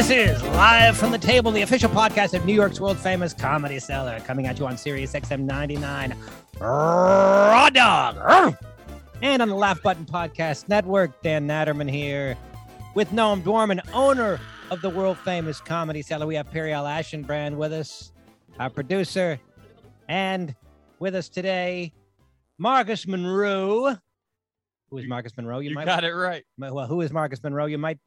This is live from the table, the official podcast of New York's world famous Comedy Cellar, coming at you on Sirius XM 99 Raw Dog. And on the Laugh Button Podcast Network, Dan Natterman here with Noam Dworman, owner of the world famous Comedy Cellar. We have Periel Aschenbrand with us, our producer, and with us today, Marcus Monroe. Who is Marcus Monroe? You, might got it right. Well, who is Marcus Monroe? You might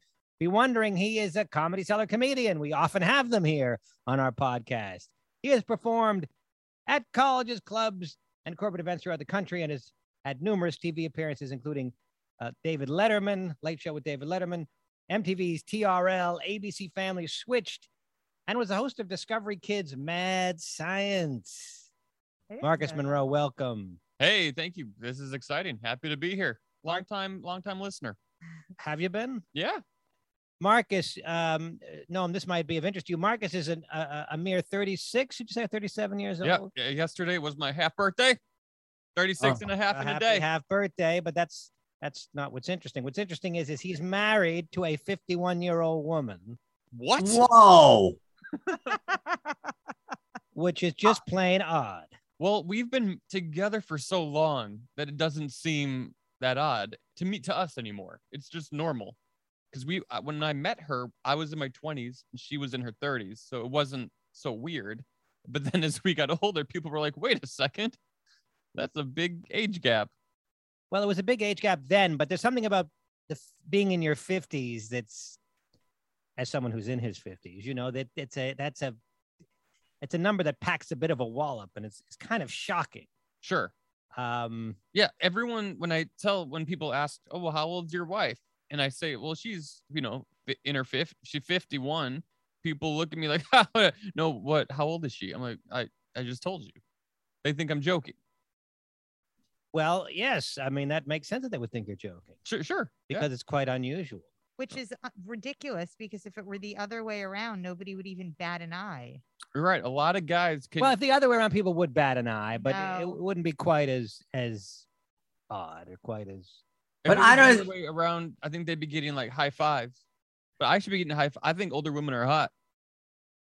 be wondering. He is a Comedy Cellar comedian. We often have them here on our podcast. He has performed at colleges, clubs, and corporate events throughout the country and has had numerous TV appearances, including uh, David Letterman, Late Show with David Letterman, MTV's TRL, ABC Family Switched, and was the host of Discovery Kids Mad Science. Marcus Monroe, welcome. Hey, thank you. This is exciting. Happy to be here. Long time, long time listener. Have you been? Yeah. Marcus, um, no, this might be of interest to you. Marcus is an, a, a mere 36. should you say 37 years Yeah. old? yeah, Yesterday was my half birthday. 36 Oh, and a half in a day. half birthday, but that's that's not what's interesting. What's interesting is is he's married to a 51 year old woman, What? Whoa. which is just plain odd. Well, we've been together for so long that it doesn't seem that odd to me to us anymore. It's just normal. Because we uh, when I met her, I was in my 20s and she was in her 30s, so it wasn't so weird. But then as we got older, people were like, "Wait a second, that's a big age gap." Well, it was a big age gap then, but there's something about the being in your 50s that's, as someone who's in his 50s, you know, that it's a that's a it's a number that packs a bit of a wallop, and it's it's kind of shocking. Sure. Um, yeah everyone when i tell when people ask oh well how old's your wife and i say well she's you know in her fifth she's 51 people look at me like no what how old is she i'm like i i just told you they think i'm joking well, yes, I mean that makes sense that they would think you're joking sure sure yeah. because it's quite unusual. which is uh, ridiculous because if it were the other way around, nobody would even bat an eye. you're right a lot of guys can Well, if the other way around, people would bat an eye, but it wouldn't be quite as as odd or quite as. But I don't- way around i think they'd be getting like high fives but i should be getting high f- i think older women are hot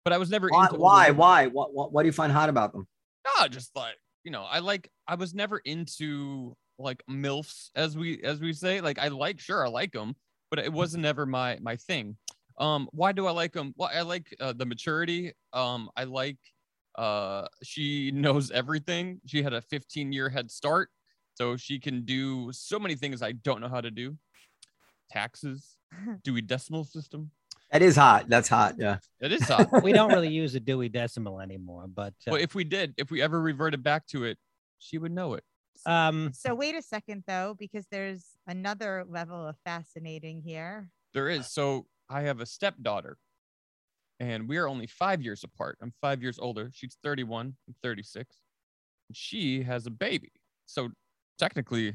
but i was never Why? into Why? Why? What, what? What do you find hot about them? Ah, just like you know, I like I was never into like milfs as we as we say. Like I like sure I like them, but it wasn't ever my my thing. Um, why do I like them? Well, I like uh, the maturity. Um, I like uh she knows everything. She had a 15 year head start, so she can do so many things I don't know how to do. Taxes, Dewey Decimal System. That is hot. That's hot. Yeah. It is hot. We don't really use a Dewey Decimal anymore, but uh, well, if we did, if we ever reverted back to it, she would know it. um, So wait a second though, because there's another level of fascinating here. There is. So I have a stepdaughter, and we are only five years apart. I'm five years older. She's 31. I'm 36. And she has a baby. So technically,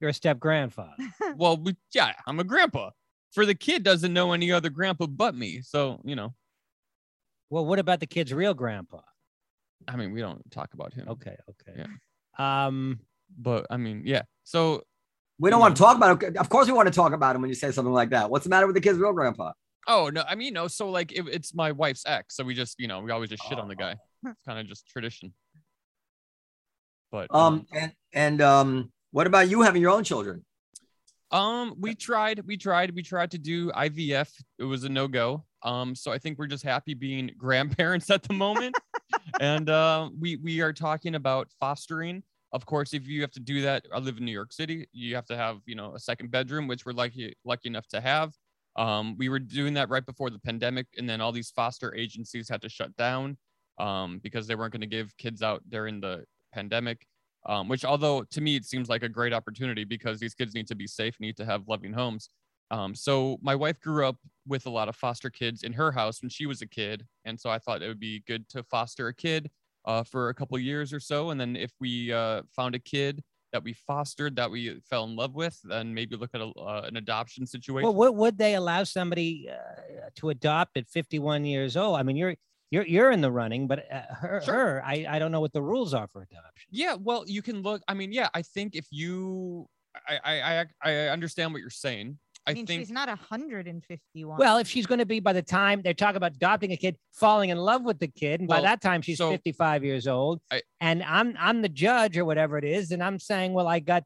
you're a step grandfather. well, we, yeah, I'm a grandpa. For the kid, doesn't know any other grandpa but me. So you know, Well, what about the kid's real grandpa? I mean, we don't talk about him. Okay, okay. Yeah. Um, But I mean, yeah. So We don't want to talk about it. Of course, we want to talk about him when you say something like that. What's the matter with the kid's real grandpa? Oh no, I mean, you know, so like it, it's my wife's ex, so we just, you know, we always just shit on the guy. It's kind of just tradition. But Um, and and um, what about you having your own children? um, we tried, we tried, we tried to do IVF. It was a no go. Um, so I think we're just happy being grandparents at the moment, and uh, we we are talking about fostering. Of course, if you have to do that, I live in New York City. You have to have, you know, a second bedroom, which we're lucky lucky enough to have. Um, we were doing that right before the pandemic, and then all these foster agencies had to shut down um, because they weren't going to give kids out during the pandemic. Um, which, although to me it seems like a great opportunity because these kids need to be safe, need to have loving homes. Um, so my wife grew up with a lot of foster kids in her house when she was a kid, and so I thought it would be good to foster a kid uh, for a couple years or so, and then if we uh, found a kid that we fostered that we fell in love with, then maybe look at a, uh, an adoption situation. well, what would they allow somebody uh, to adopt at 51 years old? I mean, you're you're you're in the running, but uh, her, Sure. her, I I don't know what the rules are for adoption. Yeah, well, you can look. I mean, yeah, I think if you, I, I, I, I understand what you're saying. I I mean, think she's not 151. Well, if she's going to be by the time they're talking about adopting a kid, falling in love with the kid, and by that time she's so- 55 years old, I- and I'm I'm the judge or whatever it is, and I'm saying, well, I got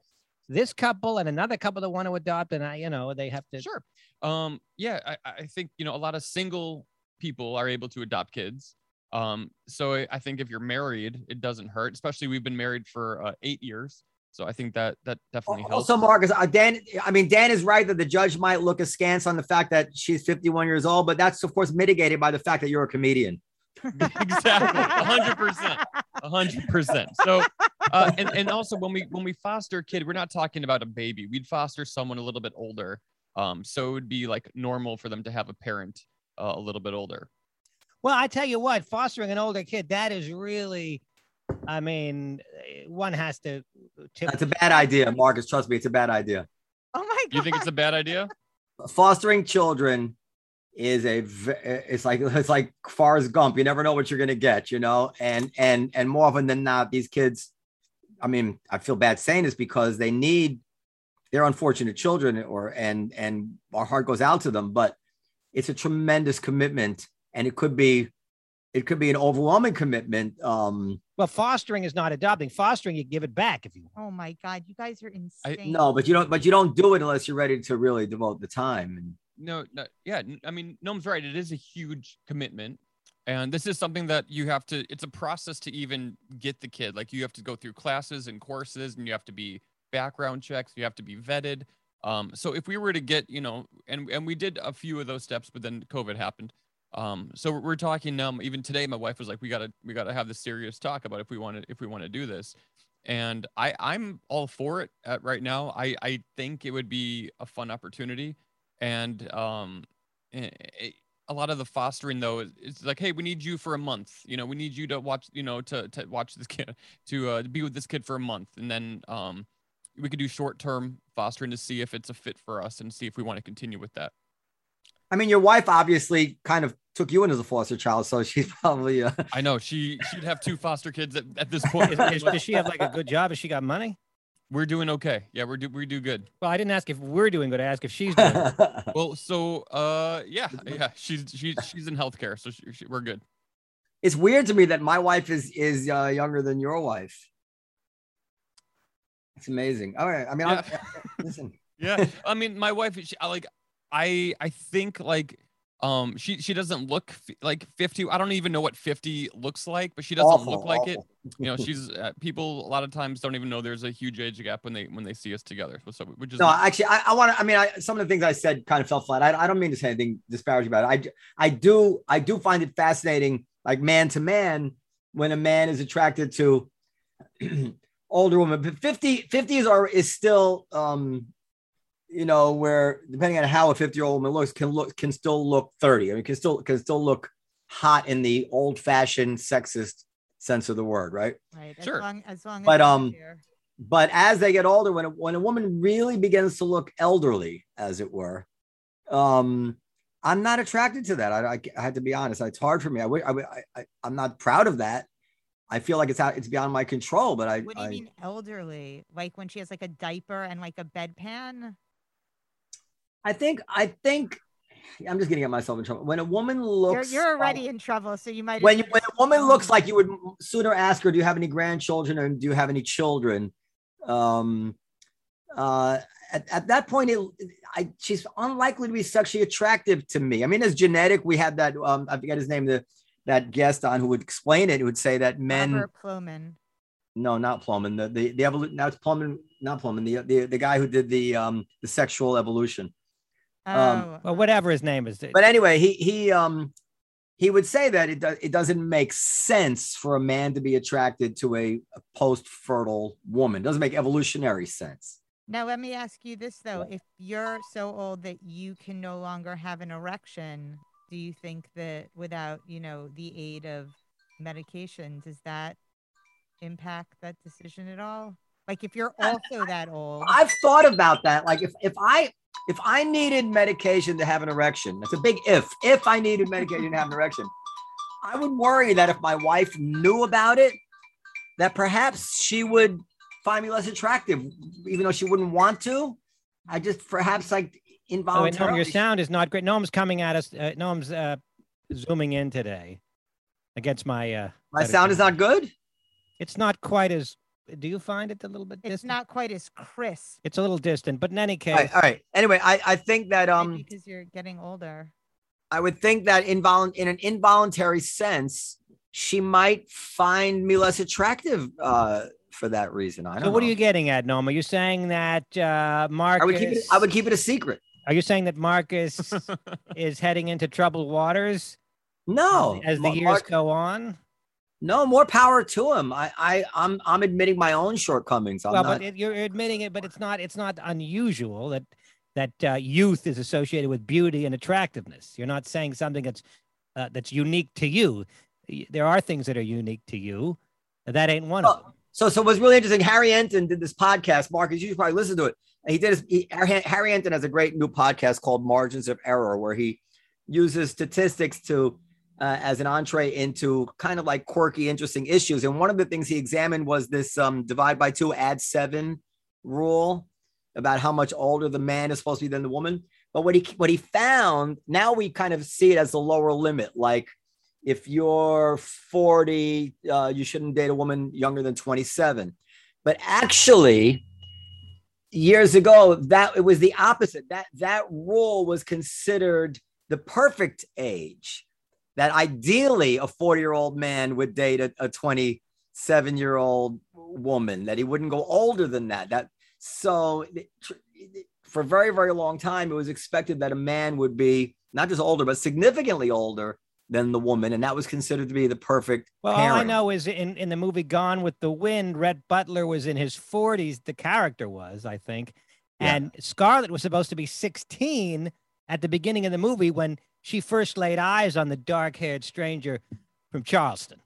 this couple and another couple that want to adopt, and I, you know, they have to. Sure. Um, yeah, I, I think you know a lot of single people are able to adopt kids. Um, so I- I think if you're married, it doesn't hurt. Especially we've been married for uh, eight years, so I think that that definitely helps. Also, Marcus, uh, Dan, I mean, Dan is right that the judge might look askance on the fact that she's 51 years old, but that's, of course, mitigated by the fact that you're a comedian. exactly, hundred percent, hundred percent. So, uh, and and also when we when we foster a kid, we're not talking about a baby. We'd foster someone a little bit older. Um, so it would be like normal for them to have a parent uh, a little bit older. Well, I tell you what, fostering an older kid, that is really, I mean, one has to. tip- That's a bad idea, Marcus. Trust me, it's a bad idea. oh my god. You think it's a bad idea? Fostering children is a it's like it's like Forrest Gump. You never know what you're gonna get, you know. And and and more often than not, these kids. I mean, I feel bad saying this because they need they're unfortunate children, or and and our heart goes out to them. But it's a tremendous commitment, and it could be it could be an overwhelming commitment. Um, Well, fostering is not adopting. Fostering, you give it back if you want. Oh my god, you guys are I- insane. no, but you don't. But you don't do it unless you're ready to really devote the time. And no, no yeah I mean noam's right it is a huge commitment and this is something that you have to it's a process to even get the kid like you have to go through classes and courses and you have to be background checks you have to be vetted um, so if we were to get you know and and we did a few of those steps but then covid happened. Um, so we're- talking um even today my wife was like we gotta we gotta have this serious talk about if we want to if we want to do this. And i i'm all for it at right now. I i think it would be a fun opportunity. And um eh, eh, a lot of the fostering though is it's like hey we need you for a month. You know we need you to watch you know to to watch this kid to uh be with this kid for a month. And then um we could do short term fostering to see if it's a fit for us and see if we want to continue with that I mean, your wife obviously kind of took you in as a foster child, so she's probably. Uh, i know she she'd have two foster kids at, at this point Is- is- does she have like a good job? Has she got money? we're doing okay yeah we're do we do good Well, I didn't ask if we're doing good. I asked if she's doing good. well so uh yeah yeah she's she's she's in healthcare so she, she, we're good it's weird to me that my wife is is uh, younger than your wife. It's amazing. All right. I mean, Yeah. I'm, listen. yeah i mean my wife she, I like i i think like um she she doesn't look f- like 50 i don't even know what 50 looks like but she doesn't Awful, look like it you know she's uh, people a lot of times don't even know there's a huge age gap when they when they see us together so which is No, actually, I, I want to. I mean, I, some of the things I said kind of fell flat. I, I don't mean to say anything disparaging about it. I, I do, I do find it fascinating, like man to man, when a man is attracted to older woman. But 50, 50 is or is still, um, you know, where depending on how a fifty year old woman looks, can look can still look thirty. I mean, can still can still look hot in the old fashioned sexist sense of the word, right? Right. As Sure. long as long as But, you're um, here. but as they get older, when a, when a woman really begins to look elderly, as it were, um, I'm not attracted to that. I, I, I had to be honest. It's hard for me. I, I, I, I'm not proud of that. I feel like it's out, it's beyond my control. But I, What do you I mean elderly? Like when she has like a diaper and like a bedpan? I think, I think, I'm just gonna get myself in trouble. When a woman You're, looks, you're already in trouble, so you might. when you, when a woman looks like you would sooner ask her, "Do you have any grandchildren?" or "Do you have any children?" Um, uh, at, at that point, it, I, she's unlikely to be sexually attractive to me. I mean, as genetic, we had that. Um, I forget his name. The that guest on who would explain it. Who would say that men. Robert Plomin. No, not Plumman. The the the evolution. Now it's Plumman. Not Plumman. The the the guy who did the um the sexual evolution. Oh, Um, Well, whatever his name is. But anyway, he he um he would say that it does it doesn't make sense for a man to be attracted to a, a post fertile woman. It doesn't make evolutionary sense. now let me ask you this though: If you're so old that you can no longer have an erection, do you think that without you know the aid of medication, does that impact that decision at all? Like if you're uh, also that old, I've thought about that. Like if if I if I needed medication to have an erection, that's a big if. If I needed medication to have an erection, I would worry that if my wife knew about it, that perhaps she would find me less attractive, even though she wouldn't want to. I just perhaps like Oh, wait, Noam, your sound is not great. Noam's coming at us. Uh, Noam's uh, zooming in today against my. Uh, My better sound is not good. It's not quite as. Do you find it a little bit It's distant? not quite as crisp. It's a little distant, but in any case, All right, all right. Anyway, I, I think that maybe um because you're getting older. I would think that invol- in an involuntary sense, she might find me less attractive uh, for that reason. I don't so what are you getting at, Noam? Are you saying that uh, Marcus? I would keep it. I would keep it a secret. Are you saying that Marcus is heading into troubled waters No, as the Ma- years Mark- go on? no more power to him. I, I, I'm, I'm admitting my own shortcomings. I'm well, not. but it, you're admitting it, but it's not. It's not unusual that that uh, youth is associated with beauty and attractiveness. You're not saying something that's uh, that's unique to you. There are things that are unique to you. That ain't one of Oh, them. So, so what's really interesting, Harry Enten did this podcast. Marcus, you should probably listen to it. He did. His, he, Harry Enten has a great new podcast called Margins of Error, where he uses statistics to uh, as an entree into kind of like quirky, interesting issues. And one of the things he examined was this um, divide by two, add seven rule about how much older the man is supposed to be than the woman. But what he what he found now we kind of see it as the lower limit, like if you're 40, uh, you shouldn't date a woman younger than 27. But actually, years ago, that it was the opposite. That that rule was considered the perfect age. That ideally a 40 year old man would date a, a 27 year old woman. That he wouldn't go older than that. That so for a very very long time, it was expected that a man would be not just older but significantly older than the woman, and that was considered to be the perfect. Well, all I know is in, in the movie Gone with the Wind, Rhett Butler was in his 40s. The character was, I think. Yeah. And Scarlett was supposed to be 16 at the beginning of the movie when she first laid eyes on the dark haired stranger from Charleston.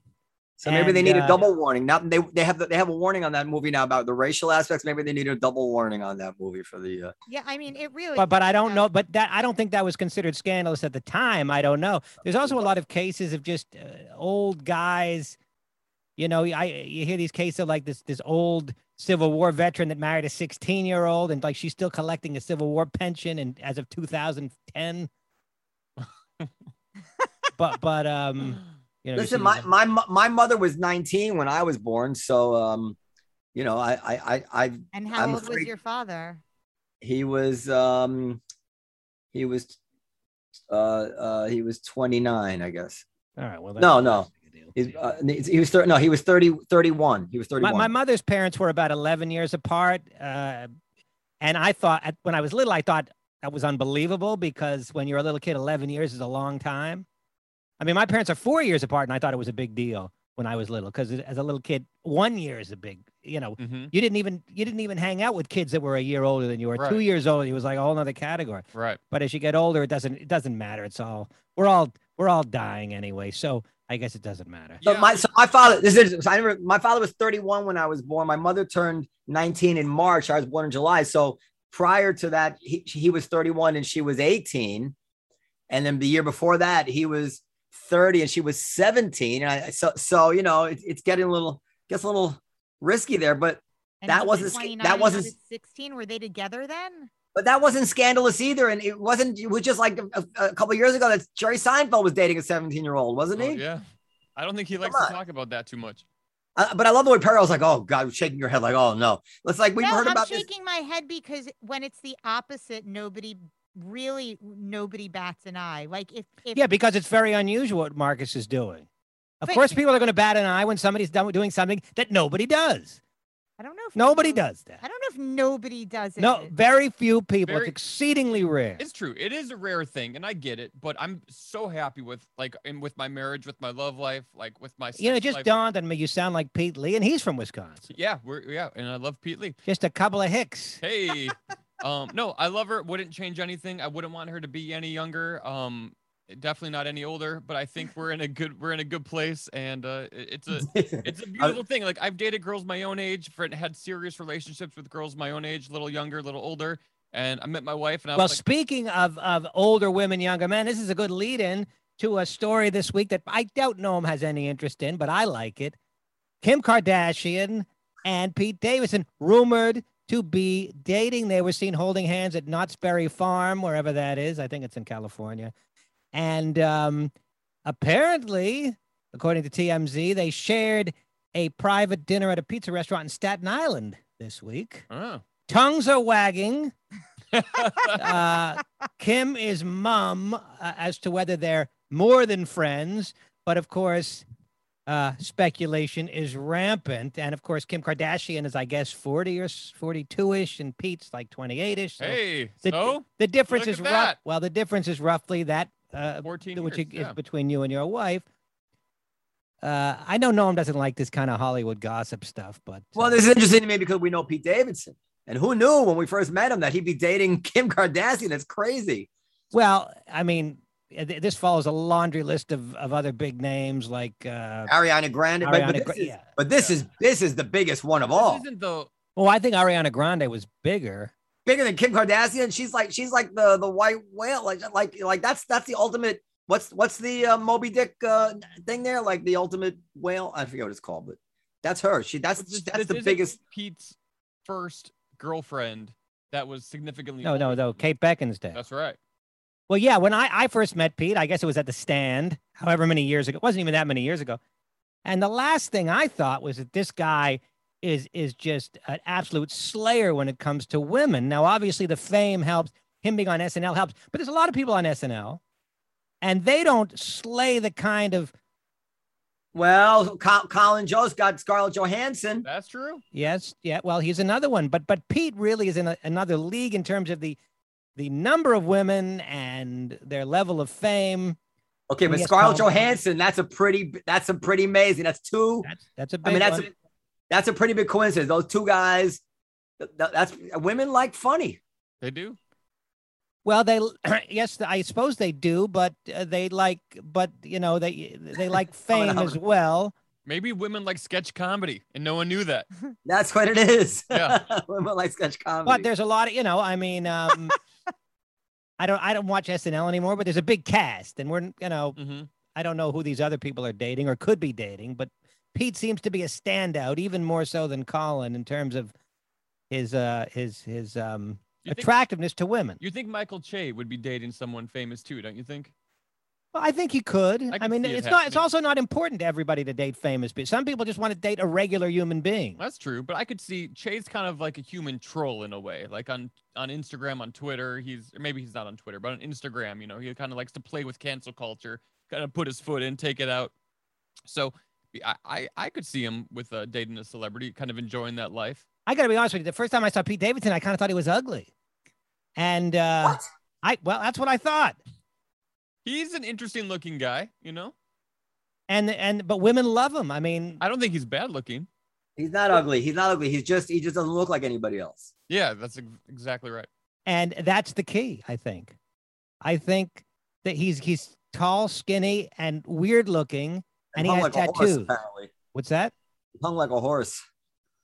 So maybe they need uh, a double warning. Not they they have the, they have a warning on that movie now about the racial aspects. Maybe they need a double warning on that movie for the. Uh, Yeah, I mean, it really. But, but I don't know. But that I don't think that was considered scandalous at the time. I don't know. There's also a lot of cases of just uh, old guys. You know, I you hear these cases of like this this old Civil War veteran that married a 16 year old and like she's still collecting a Civil War pension and as of 2010. but but um, you know, listen, see my, my my mother was 19 when I was born, so um, you know, I I I, I And how I'm old was your father? he was um, he was uh uh he was 29, I guess. all right. Well, No, that's- no. that's a good deal. He's, uh, he was thir- no, he was 30 31. He was my, 31. my mother's parents were about 11 years apart uh, and i thought at, when i was little i thought that was unbelievable because when you're a little kid 11 years is a long time i mean my parents are four years apart and i thought it was a big deal when i was little because as a little kid one year is a big you know Mhm. you didn't even you didn't even hang out with kids that were a year older than you or two years older it was like a whole other category Right. but as you get older it doesn't it doesn't matter it's all we're all we're all dying anyway so i guess it doesn't matter So Yeah. my so my father this is I never my father was 31 when I was born. My mother turned 19 in March. I was born in July. So prior to that, he, he was 31 and she was 18. And then the year before that, he was 30 and she was 17. And I so so you know it, it's getting a little gets a little risky there, but And That wasn't was sc- 29 that wasn't- 16. Were they together then? but that wasn't scandalous either. And it wasn't it was just like a, a couple of years ago that Jerry Seinfeld was dating a 17 year old, wasn't Oh, he? yeah. I don't think he likes to talk about that too much. Uh, but I love the way Perry was like, "Oh God," shaking your head like, "Oh no." It's like we've no, heard I'm about this. shaking my head because when it's the opposite, nobody really nobody bats an eye. Like if, if Yeah, because it's very unusual what Marcus is doing. Of But- course, people are going to bat an eye when somebody's done doing something that nobody does. I don't know if Nobody no- does that. I don't know if nobody does it. No, very few people. Very- it's exceedingly rare. It's true. It is a rare thing, and I get it. But I'm so happy with like in with my marriage, with my love life, like with my. You know, it just life. dawned on me. You sound like Pete Lee, and he's from Wisconsin. Yeah, we're yeah, and I love Pete Lee. Just a couple of hicks. Hey, um, no, I love her. Wouldn't change anything. I wouldn't want her to be any younger. Um, definitely not any older. But I think we're in a good we're in a good place, and uh, it's a it's a beautiful thing. Like I've dated girls my own age, for had serious relationships with girls my own age, a little younger, a little older. And I met my wife, and I Well, like, speaking of of older women, younger men, this is a good lead-in to a story this week that I doubt Noam has any interest in, but I like it. Kim Kardashian and Pete Davidson rumored to be dating. They were seen holding hands at Knott's Berry Farm, wherever that is. I think it's in California. And um, apparently, according to TMZ, they shared a private dinner at a pizza restaurant in Staten Island this week. Oh. Tongues are wagging. uh, Kim is mum uh, as to whether they're more than friends, but of course, uh, speculation is rampant. And of course, Kim Kardashian is, I guess, 40 or 42 ish, and Pete's like 28 ish. So Hey, the, so the difference is rough. that. Well, the difference is roughly that, uh, 14 which years, is yeah. between you and your wife. Uh, I know Noam doesn't like this kind of Hollywood gossip stuff, but Well, uh, this is interesting to me because we know Pete Davidson. And who knew when we first met him that he'd be dating Kim Kardashian? That's crazy. Well, I mean, th- this follows a laundry list of, of other big names like uh, Ariana Grande. but- but, this, Gra- is, yeah. but this is this is the biggest one of all. Isn't the Well, I think Ariana Grande was bigger. Bigger than Kim Kardashian. She's like she's like the the white whale. Like like like that's that's the ultimate. What's what's the uh, Moby Dick uh, thing there? Like the ultimate whale. I forget what it's called, but that's her. She that's this- that's this the biggest. Pete's first girlfriend that was significantly. No, no, older no. than Kate Beckinsale. That's right. Well, yeah. When I, I first met Pete, I guess it was at the stand, however many years ago. It wasn't even that many years ago. And the last thing I thought was that this guy is is just an absolute slayer when it comes to women. Now, obviously, the fame helps. Him being on SNL helps, but there's a lot of people on SNL, and they don't slay the kind of Well, Colin Jost got Scarlett Johansson. That's true. Yes, yeah. Well, he's another one, but but Pete really is in a, another league in terms of the the number of women and their level of fame. Okay, but Scarlett Colin. Johansson. That's a pretty. That's a pretty amazing. That's two. That's that's a big I mean, that's one. a, that's a pretty big coincidence. Those two guys. th- th- That's women like funny. They do. well, they yes, I suppose they do, but uh, they like, but you know, they they like fame as well. Maybe women like sketch comedy, and no one knew that. That's what it is. Yeah. women like sketch comedy. But there's a lot of you know, I mean, um, I don't I don't watch SNL anymore, but there's a big cast, and we're you know, hmm I don't know who these other people are dating or could be dating, but Pete seems to be a standout, even more so than Colin in terms of his uh his his um You think, attractiveness to women. you think Michael Che would be dating someone famous too, don't you think? Well, I think he could. I, can mean, see it it's not. It's also not important to everybody to date famous people. Some people just want to date a regular human being. That's true, but I could see Che's kind of like a human troll in a way. Like on on Instagram, on Twitter, he's or maybe he's not on Twitter, but on Instagram, you know, he kind of likes to play with cancel culture, kind of put his foot in, take it out. So I I, I could see him with uh, dating a celebrity, kind of enjoying that life. I got to be honest with you. The first time I saw Pete Davidson, I kind of thought he was ugly, and uh, what? I well, that's what I thought. He's an interesting looking guy, you know. And and but women love him. I mean, I don't think he's bad looking. He's not ugly. He's not ugly. He's just he just doesn't look like anybody else. Yeah, that's exactly right. and that's the key. I think. I think that he's he's tall, skinny, and weird looking, and he hung has like a horse, tattoos. What's that? He hung like a horse.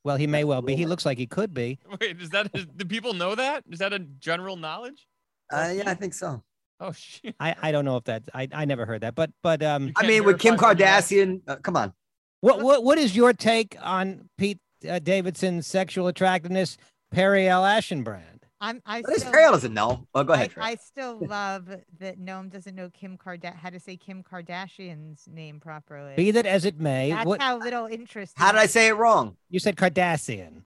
Well, he may well be. He looks like he could be. Wait, is that is, do people know that? Is that a general knowledge? Uh, yeah, I think so. Oh shit. I, I don't know if that I, I never heard that, but but um, I mean, with Kim. Kardashian, uh, come on. what what what is your take on Pete uh, Davidson's sexual attractiveness, Periel Aschenbrand? I'm I But still, Trail doesn't know. Oh, go ahead. Trey. I still love that Noam doesn't know Kim Karda- how to say Kim Kardashian's name properly. Be that as it may, That's what how little interest. How did I say it wrong? you said Kardashian,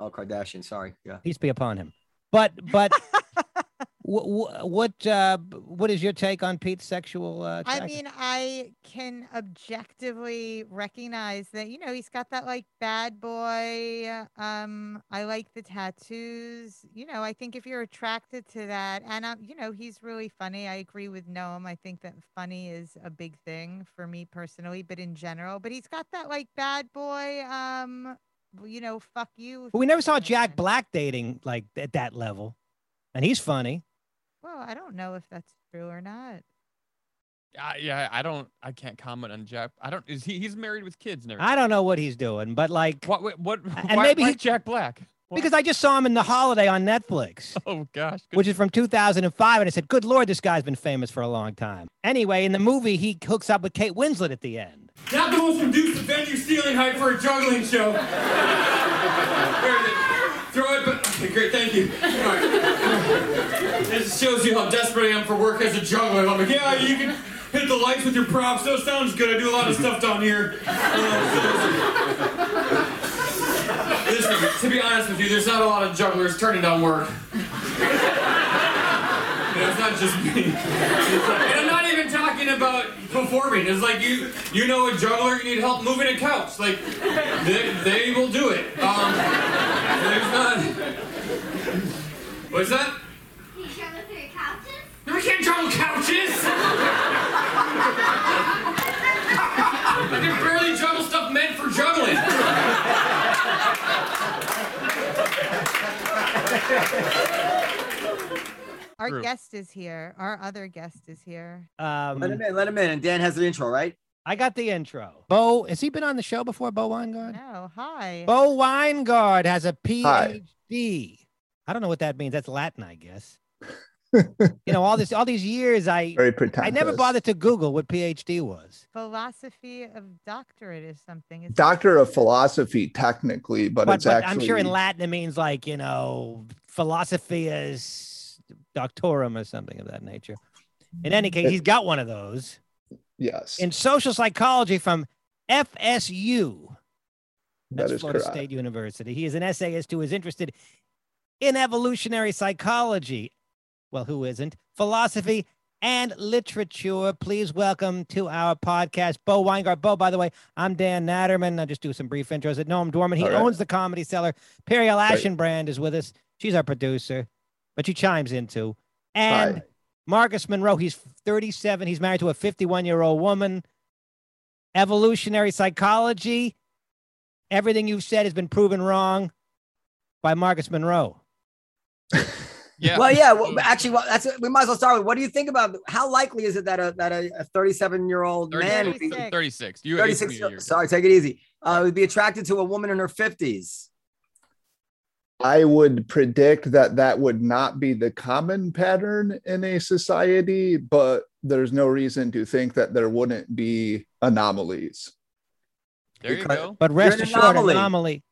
Oh, Kardashian. Sorry. Yeah. peace be upon him. But but what what uh, what is your take on Pete's sexual? Uh, I mean, I can objectively recognize that, you know, he's got that like bad boy. Um, I like the tattoos. You know, I think if you're attracted to that, and um, you know, he's really funny. I agree with Noam. I think that funny is a big thing for me personally, but in general. But he's got that like bad boy. Um, you know, fuck you. But we never saw. Jack Black dating like at that level, and he's funny. Well, I don't know if that's true or not. Uh, yeah, I don't. I can't comment on Jack. I don't. Is he? He's married with kids and everything. I don't know what he's doing, but like What? What? what And why, maybe why he- Jack Black. What? because I just saw him in The Holiday on Netflix. Oh gosh. good- Which is from 2005, and I said, "Good lord, this guy's been famous for a long time." Anyway, in the movie, he hooks up with Kate Winslet at the end. Not the most conducive venue ceiling height for a juggling show. Where is it? great, thank you. Right. This shows you how desperate I am for work as a juggler. I'm like, yeah, you can hit the lights with your props. That sounds good. I do a lot of stuff down here. Uh, Listen, to be honest with you, there's not a lot of jugglers turning down work. It's not just me. And I'm not even talking about performing. It's like you you know a juggler, you need help moving a couch. Like they, they will do it. Um, there's not. What's that? Can you juggle through your couches? No, I can't juggle couches. I can barely juggle stuff meant for juggling. Our True. guest is here. Our other guest is here. Um, Let him in. Let him in. And Dan has the intro, right? I got the intro. Bo, has he been on the show before? Bo Winegard. No, hi. Bo Winegard has a Hi. PhD. I don't know what that means. That's Latin, I guess. you know, all this, all these years, I Very pretentious. I never bothered to Google what PhD was. Philosophy of doctorate is something. isn't? Doctor of philosophy, technically, but, But, it's but actually. I'm sure in Latin it means like you know, philosophy is doctorum or something of that nature. In any case, It- he's got one of those Yes, in social psychology from FSU. that That's Florida correct. State University. He is an essayist who is interested in evolutionary psychology. Well, who isn't? Philosophy and literature. Please welcome to our podcast, Bo Winegard. Bo, by the way, I'm Dan Natterman. I'll just do some brief intros. At Noam Dworman, he right. owns the Comedy Cellar. Periel. Aschenbrand is with us. She's our producer, but she chimes in too. And Hi. Marcus Monroe, he's 37. He's married to a 51 year old woman. Evolutionary psychology. Everything you've said has been proven wrong by Marcus Monroe. Yeah. Well, yeah. Well, actually, well, that's we might as well start with. What do you think about how likely is it that a that a 37 year old man would be 36. 36. You 36? you- you- Sorry, take it easy. Uh, would be attracted to a woman in her 50s. I would predict that that would not be the common pattern in a society, but there's no reason to think that there wouldn't be anomalies. There you Because- go. But rest an assured, anomaly. anomaly.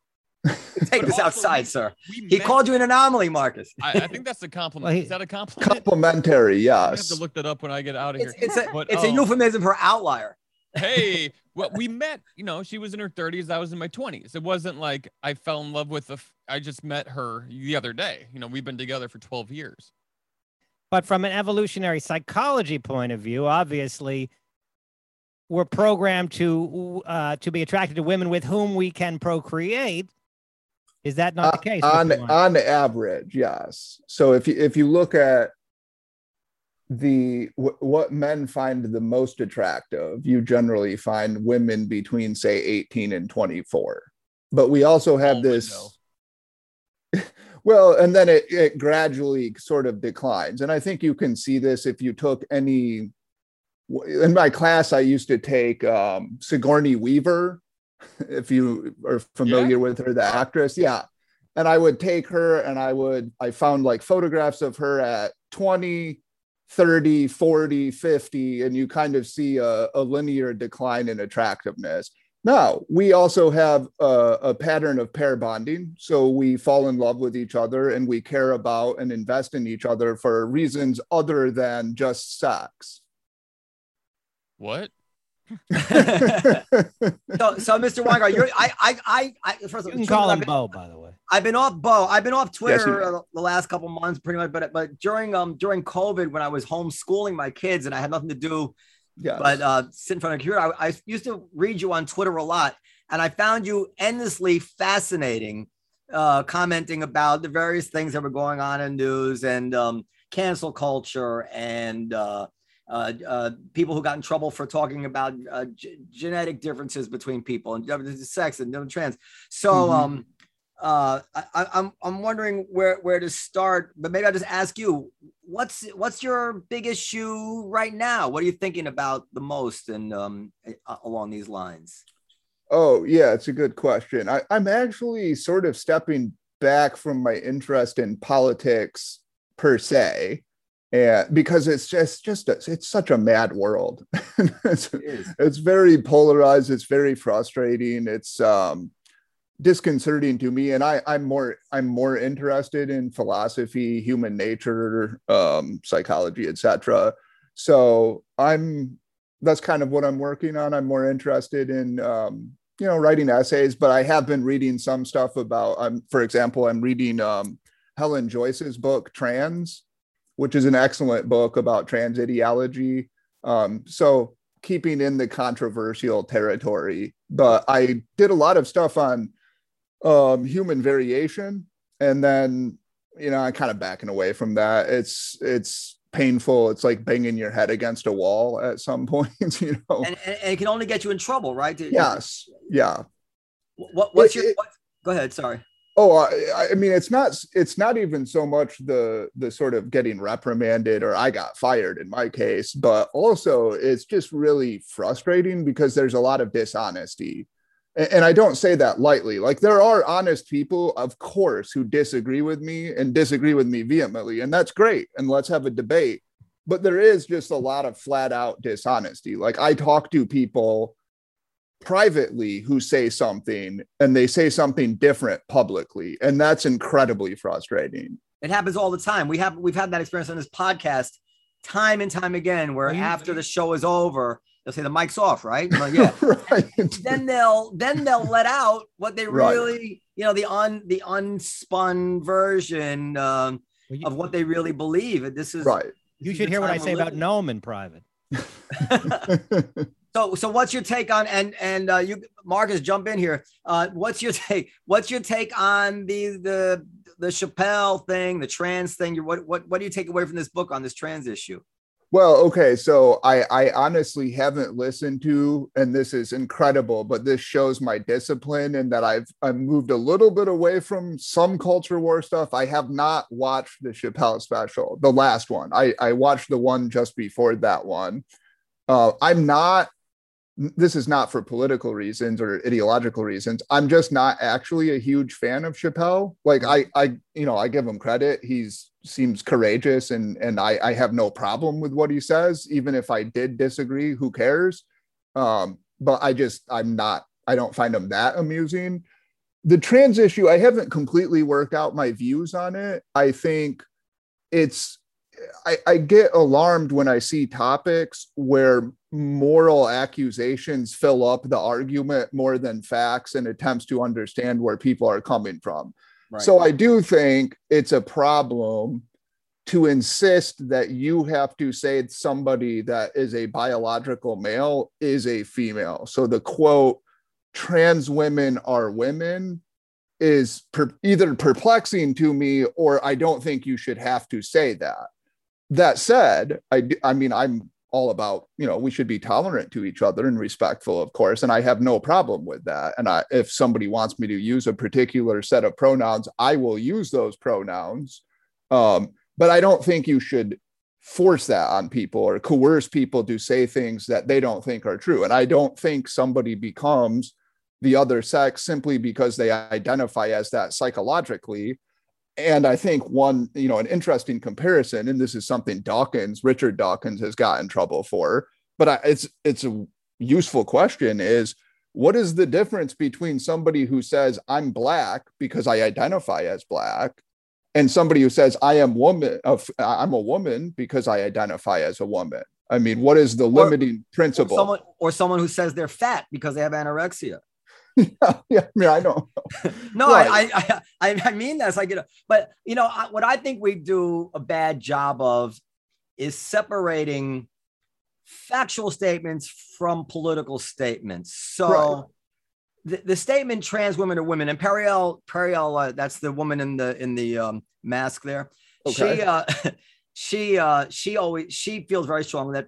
Take But this outside, we- sir. We He met- called you an anomaly, Marcus. I, I think that's a compliment. Well, he- Is that a compliment? Complimentary, yes. I have to look that up when I get out of here. It's, it's a But, it's a oh. euphemism for outlier. hey, well, we met, you know, she was in her 30s. I was in my 20s. It wasn't like I fell in love with the, f- I just met her the other day. You know, we've been together for 12 years. But from an evolutionary psychology point of view, obviously, we're programmed to uh, to be attracted to women with whom we can procreate. Is that not Uh, the case? on on average, yes. So if you if you look at the wh- what men find the most attractive, you generally find women between say 18 and 24. But we also have this well, and then it, it gradually sort of declines. And I think you can see this if you took any in my class, I used to take um, Sigourney Weaver, if you are familiar with her, the actress. Yeah. And I would take her and I would, I found like photographs of her at 20, 30, 40, 50, and you kind of see a, a linear decline in attractiveness. Now, we also have a, a pattern of pair bonding. So we fall in love with each other and we care about and invest in each other for reasons other than just sex. What? So, so Mr. Winegard, you're I I I, I first you of can all, call I've him been, Bo, by the way. I've been off Bo. I've been off Twitter you have. uh, the last couple months, pretty much. But but during um during COVID, when I was homeschooling my kids and I had nothing to do yes. but uh, sit in front of a computer. I, I used to read you on Twitter a lot, and I found you endlessly fascinating, uh, commenting about the various things that were going on in news and um, cancel culture and uh, uh, uh, people who got in trouble for talking about uh, g- genetic differences between people and different sex and different trans. So. Mhm. Um, uh, I, I- I'm I'm wondering where where to start, but maybe I'll just ask you, what's what's your big issue right now? What are you thinking about the most, and um, along these lines? Oh, yeah, it's a good question. I, I'm actually sort of stepping back from my interest in politics per se, and because it's just just a, it's such a mad world. it's, It it's very polarized. It's very frustrating. It's um, disconcerting to me and i i'm more i'm more interested in philosophy human nature um psychology etc so i'm that's kind of what i'm working on i'm more interested in um you know writing essays but i have been reading some stuff about um for example i'm reading um helen joyce's book trans which is an excellent book about trans ideology um so keeping in the controversial territory but i did a lot of stuff on um, human variation, and then you know I'm kind of backing away from that. It's it's painful. It's like banging your head against a wall at some point. You know, and, and, and it can only get you in trouble, right? Yes. Yeah. What, what's It- your? What, go ahead. Sorry. Oh, I, I mean, it's not. It's not even so much the the sort of getting reprimanded or I got fired in my case, but also it's just really frustrating because there's a lot of dishonesty, and, and I don't say that lightly. Like there are honest people, of course, who disagree with me and disagree with me vehemently, and that's great. And let's have a debate. But there is just a lot of flat out dishonesty. Like I talk to people privately who say something and they say something different publicly and that's incredibly frustrating It happens all the time. We have we've had that experience on this podcast time and time again, where Are you- after the show is over, they'll say the mic's off, right? Like, yeah. right then they'll then they'll let out what they Right. really, you know, the un the unspun version um, Well, you, of what they really believe. And this is right you this is should hear what I say we're about Noam in private. So, so what's your take on and and uh, you, Marcus, jump in here. Uh, what's your take? What's your take on the the the Chappelle thing, the trans thing? What what what do you take away from this book on this trans issue? well okay so i i honestly haven't listened to and this is incredible but this shows my discipline and that i've i've moved a little bit away from some culture war stuff i have not watched the chappelle special the last one i i watched the one just before that one uh i'm not this is not for political reasons or ideological reasons. I'm just not actually a huge fan of Chappelle. Like I, I, you know, I give him credit. He's seems courageous and and I, I have no problem with what he says. Even if I did disagree, who cares? Um, but I just I'm not. I don't find him that amusing. The trans issue, I haven't completely worked out my views on it. I think it's I, I get alarmed when I see topics where moral accusations fill up the argument more than facts and attempts to understand where people are coming from. So I do think it's a problem to insist that you have to say somebody that is a biological male is a female. So the quote, trans women are women, is per- either perplexing to me or I don't think you should have to say that. That said, I I mean, I'm all about, you know, we should be tolerant to each other and respectful, of course. And I have no problem with that. And I, if somebody wants me to use a particular set of pronouns, I will use those pronouns. Um, but I don't think you should force that on people or coerce people to say things that they don't think are true. And I don't think somebody becomes the other sex simply because they identify as that psychologically. And I think one, you know, an interesting comparison, and this is something Dawkins, Richard Dawkins, has got in trouble for, but I, it's it's a useful question: is what is the difference between somebody who says I'm black because I identify as black, and somebody who says I am woman, of I'm a woman because I identify as a woman? I mean, what is the limiting Or principle? someone or someone who says they're fat because they have anorexia. yeah, yeah, I mean, I don't. No, Right. I, I I I mean that's like you know, but you know I, what I think we do a bad job of is separating factual statements from political statements. So Right. the, the statement "trans women are women" and Periel Periel uh, that's the woman in the in the um, mask there. Okay. She uh, she uh, she always she feels very strongly that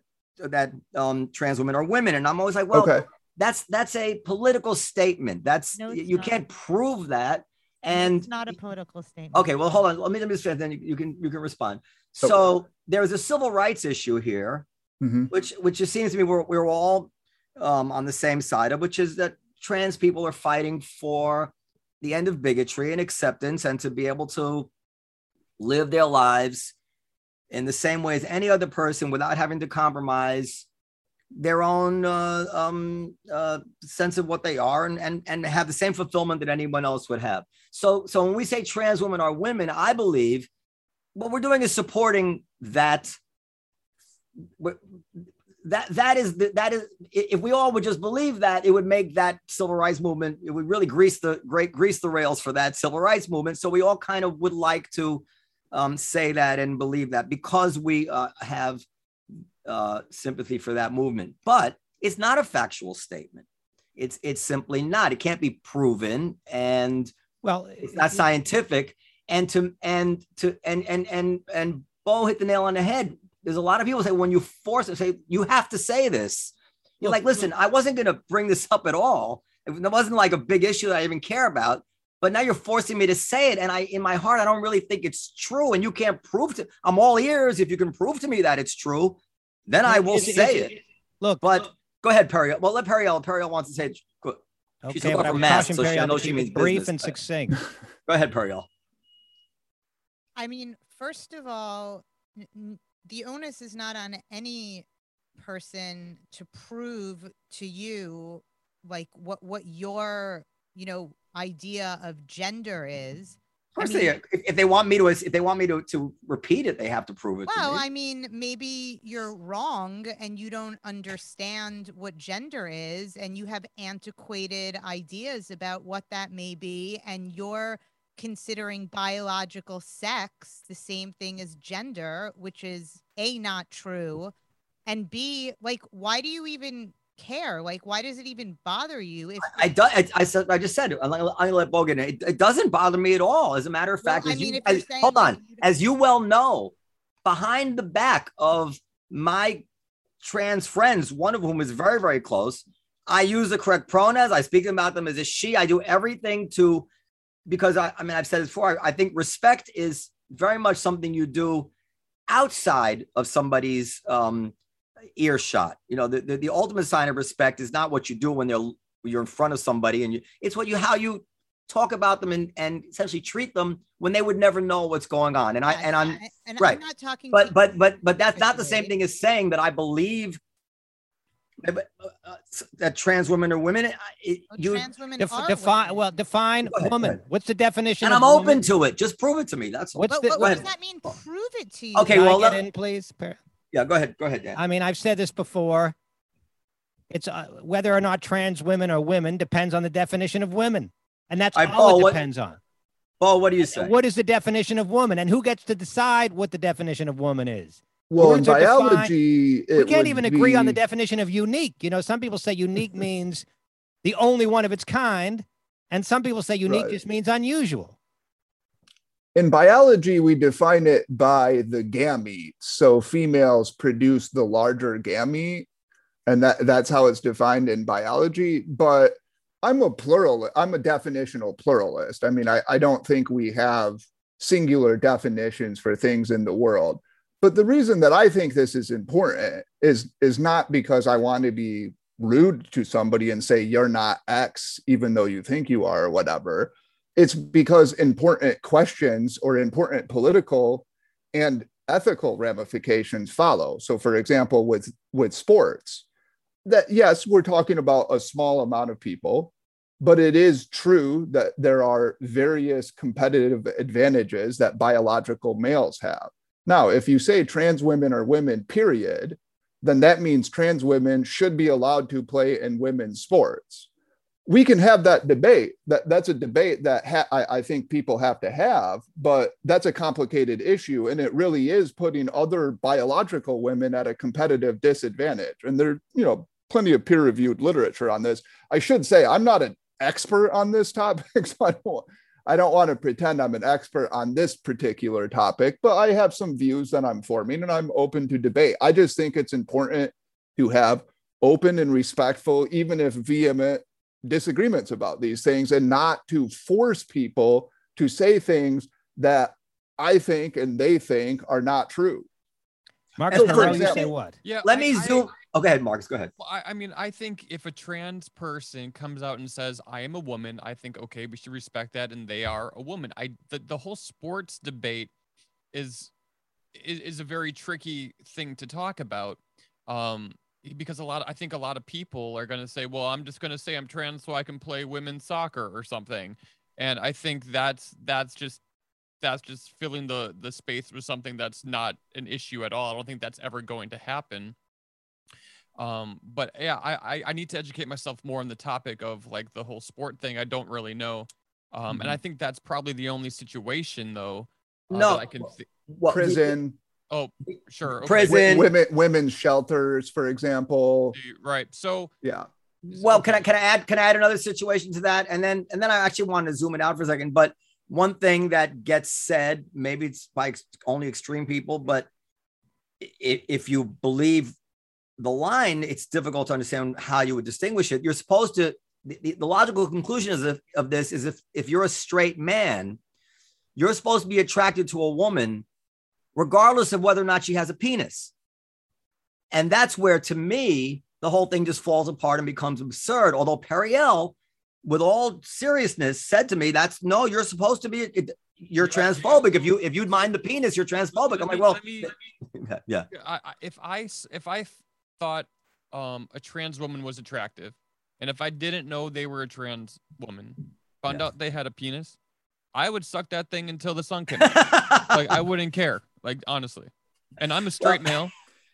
that um, trans women are women, and I'm always like, well, okay. That's that's a political statement. That's No, you not. can't prove that. And And it's not a political statement. okay, well, hold on. Let me let me just finish, then you, you can you can respond. So there is a civil rights issue here, Mhm. which which it seems to me we're we're all um, on the same side of, which is that trans people are fighting for the end of bigotry and acceptance, and to be able to live their lives in the same way as any other person without having to compromise their own uh, um, uh, sense of what they are and, and and have the same fulfillment that anyone else would have. So so when we say trans women are women, I believe what we're doing is supporting that. That that is that is if we all would just believe that it would make that civil rights movement it would really grease the great grease the rails for that civil rights movement. So we all kind of would like to um, say that and believe that because we uh, have uh, sympathy for that movement. But it's not a factual statement. It's it's simply not. It can't be proven, and well, it's not scientific. And to and to and and and and Bo hit the nail on the head. There's a lot of people say when you force it, say you have to say this. You're like, listen, I wasn't going to bring this up at all. It wasn't like a big issue that I even care about. But now you're forcing me to say it, and I, in my heart, I don't really think it's true. And you can't prove to. I'm all ears if you can prove to me that it's true. Then I will it's, say it's, it. Look, but go ahead, Perry. Well, let Periel. Periel wants to say it. Good. She's okay, but math, so she, I know she means brief business. and succinct. go ahead, Periel. I mean, first of all, n- the onus is not on any person to prove to you like what what your you know idea of gender is course I mean, they if they want me to if they want me to to repeat it, they have to prove it. Well, I mean, maybe you're wrong and you don't understand what gender is, and you have antiquated ideas about what that may be, and you're considering biological sex the same thing as gender, which is a not true, and b like why do you even care? Like, why does it even bother you? If I, I, do, I, I said, I just said, I, I let Bogan. It, it doesn't bother me at all. As a matter of fact, well, I mean, you, as, hold on, as you well know, behind the back of my trans friends, one of whom is very, very close, I use the correct pronouns. I speak about them as a she. I do everything to, because I, I mean, I've said this before. I, I think respect is very much something you do outside of somebody's um, earshot. You know, the, the, the ultimate sign of respect is not what you do when they're when you're in front of somebody, and you, it's what you how you talk about them and, and essentially treat them when they would never know what's going on. And I and I'm and right. I'm not talking, but but but but that's not the same thing as saying that I believe uh, uh, that trans women are women. It, well, you trans women def, are define women. well define ahead, woman. What's the definition? And I'm open woman? to it. Just prove it to me. That's what's what, the, what does that mean? Prove it to you. Okay, Can well, get in, please. Yeah, go ahead. Go ahead, Dan. I mean, I've said this before. It's uh, whether or not trans women are women depends on the definition of women, and that's all Paul, it depends what, on. Paul, what do you say? What is the definition of woman, and who gets to decide what the definition of woman is? Well, in biology, define, we can't even agree on the definition of unique. You know, some people say unique means the only one of its kind, and some people say unique right. just means unusual in biology, we define it by the gamete. So females produce the larger gamete, and that, that's how it's defined in biology. But I'm a plural, I'm a definitional pluralist. I mean, I, I don't think we have singular definitions for things in the world. But the reason that I think this is important is, is not because I want to be rude to somebody and say you're not X, even though you think you are, or whatever it's because important questions or important political and ethical ramifications follow. So for example with with sports that yes we're talking about a small amount of people but it is true that there are various competitive advantages that biological males have. Now if you say trans women are women period then that means trans women should be allowed to play in women's sports we can have that debate. That that's a debate that ha- I, I, think people have to have, but that's a complicated issue, and it really is putting other biological women at a competitive disadvantage. And there, you know, plenty of peer-reviewed literature on this. I should say I'm not an expert on this topic, so I don't, I don't want to pretend I'm an expert on this particular topic, but I have some views that I'm forming, and I'm open to debate. I just think it's important to have open and respectful, even if vehement disagreements about these things and not to force people to say things that I think and they think are not true. Marcus, so for example, say what? Yeah, let I, me zoom. I, oh, go ahead, Marcus. Go ahead. I, I mean, I think if a trans person comes out and says, "I am a woman," I think okay, we should respect that, and they are a woman. I the, the whole sports debate is, is is a very tricky thing to talk about. Um, because a lot of, I think a lot of people are going to say, well, I'm just going to say I'm trans so I can play women's soccer or something. And I think that's that's just that's just filling the the space with something that's not an issue at all. I don't think that's ever going to happen. Um, but yeah, I, I I need to educate myself more on the topic of like the whole sport thing. I don't really know. Um, and I think that's probably the only situation though. uh, No, that I can. Th- Well, Prison, oh, sure. okay. Prison. wi- women, women's shelters, for example. Right. So Yeah. well can i can i add can i add another situation to that and then and then i actually want to zoom it out for a second but one thing that gets said maybe it's by ex- only extreme people but if, if you believe the line it's difficult to understand how you would distinguish it you're supposed to the, the, the logical conclusion is of, of this is if if you're a straight man you're supposed to be attracted to a woman regardless of whether or not she has a penis and that's where to me the whole thing just falls apart and becomes absurd. Although Periel, with all seriousness, said to me, "That's no, you're supposed to be. You're transphobic. If you if you'd mind the penis, you're transphobic." I'm like, well, let me- yeah, I, I- if i if I thought um a trans woman was attractive, and if I didn't know they were a trans woman, found Yeah. out they had a penis, I would suck that thing until the sun came. like I wouldn't care. Like honestly, and I'm a straight male.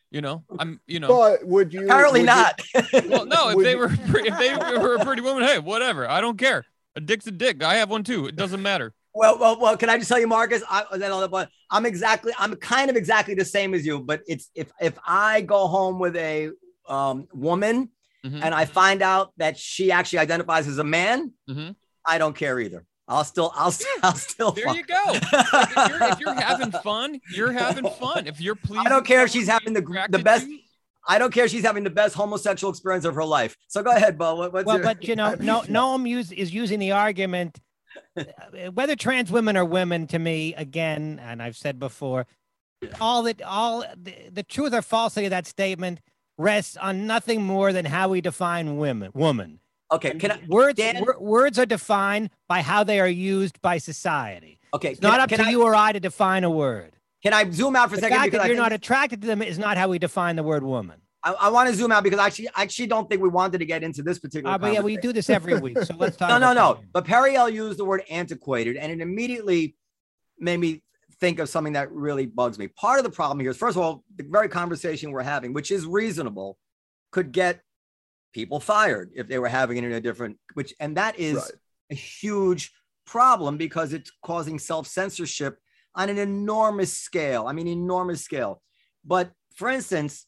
You know, I'm. You know. But would you apparently would you- not. well, no. If they were pre- if they were a pretty woman, hey, whatever. I don't care. A dick's a dick. I have one too. It doesn't matter. Well, well, well. Can I just tell you, Marcus? I, then I'll- but I'm exactly. I'm kind of exactly the same as you. But it's if if I go home with a um, woman Mhm. and I find out that she actually identifies as a man, Mhm. I don't care either. I'll still, I'll, still, I'll still. There fuck. you go. Like, if, you're, if you're having fun, you're having fun. If you're pleased, I don't care if she's having the the best. To, I don't care if she's having the best homosexual experience of her life. So go ahead, Bo. What, what's Well, your... but you know, no, Noam use, is using the argument uh, whether trans women are women. To me, again, and I've said before, all that all the, the truth or falsity of that statement rests on nothing more than how we define women. Woman. Okay, can I? Words Dan- wor- words are defined by how they are used by society. Okay, It's not up to I, you or I to define a word. Can I zoom out for a The second? fact Because that you're not attracted to them is not how we define the word woman. I, I want to zoom out because I actually, I actually don't think we wanted to get into this particular. Uh, but yeah, we do this every week, so let's talk. No, no, no. But Periel used the word antiquated, and it immediately made me think of something that really bugs me. Part of the problem here is, first of all, the very conversation we're having, which is reasonable, could get people fired if they were having it in a different, which, and that is Right. a huge problem because it's causing self censorship on an enormous scale. I mean, enormous scale. But for instance,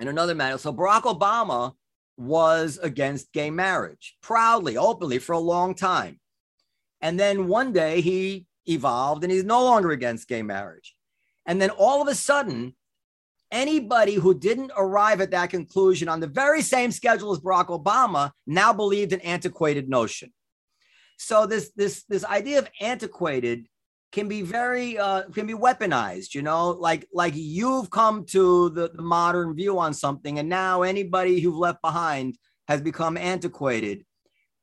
in another matter, so Barack Obama was against gay marriage proudly, openly for a long time. And then one day he evolved and he's no longer against gay marriage. And then all of a sudden, anybody who didn't arrive at that conclusion on the very same schedule as Barack Obama now believed an antiquated notion. So this this this idea of antiquated can be very uh, can be weaponized, you know, like like you've come to the, the modern view on something, and now anybody you've left behind has become antiquated.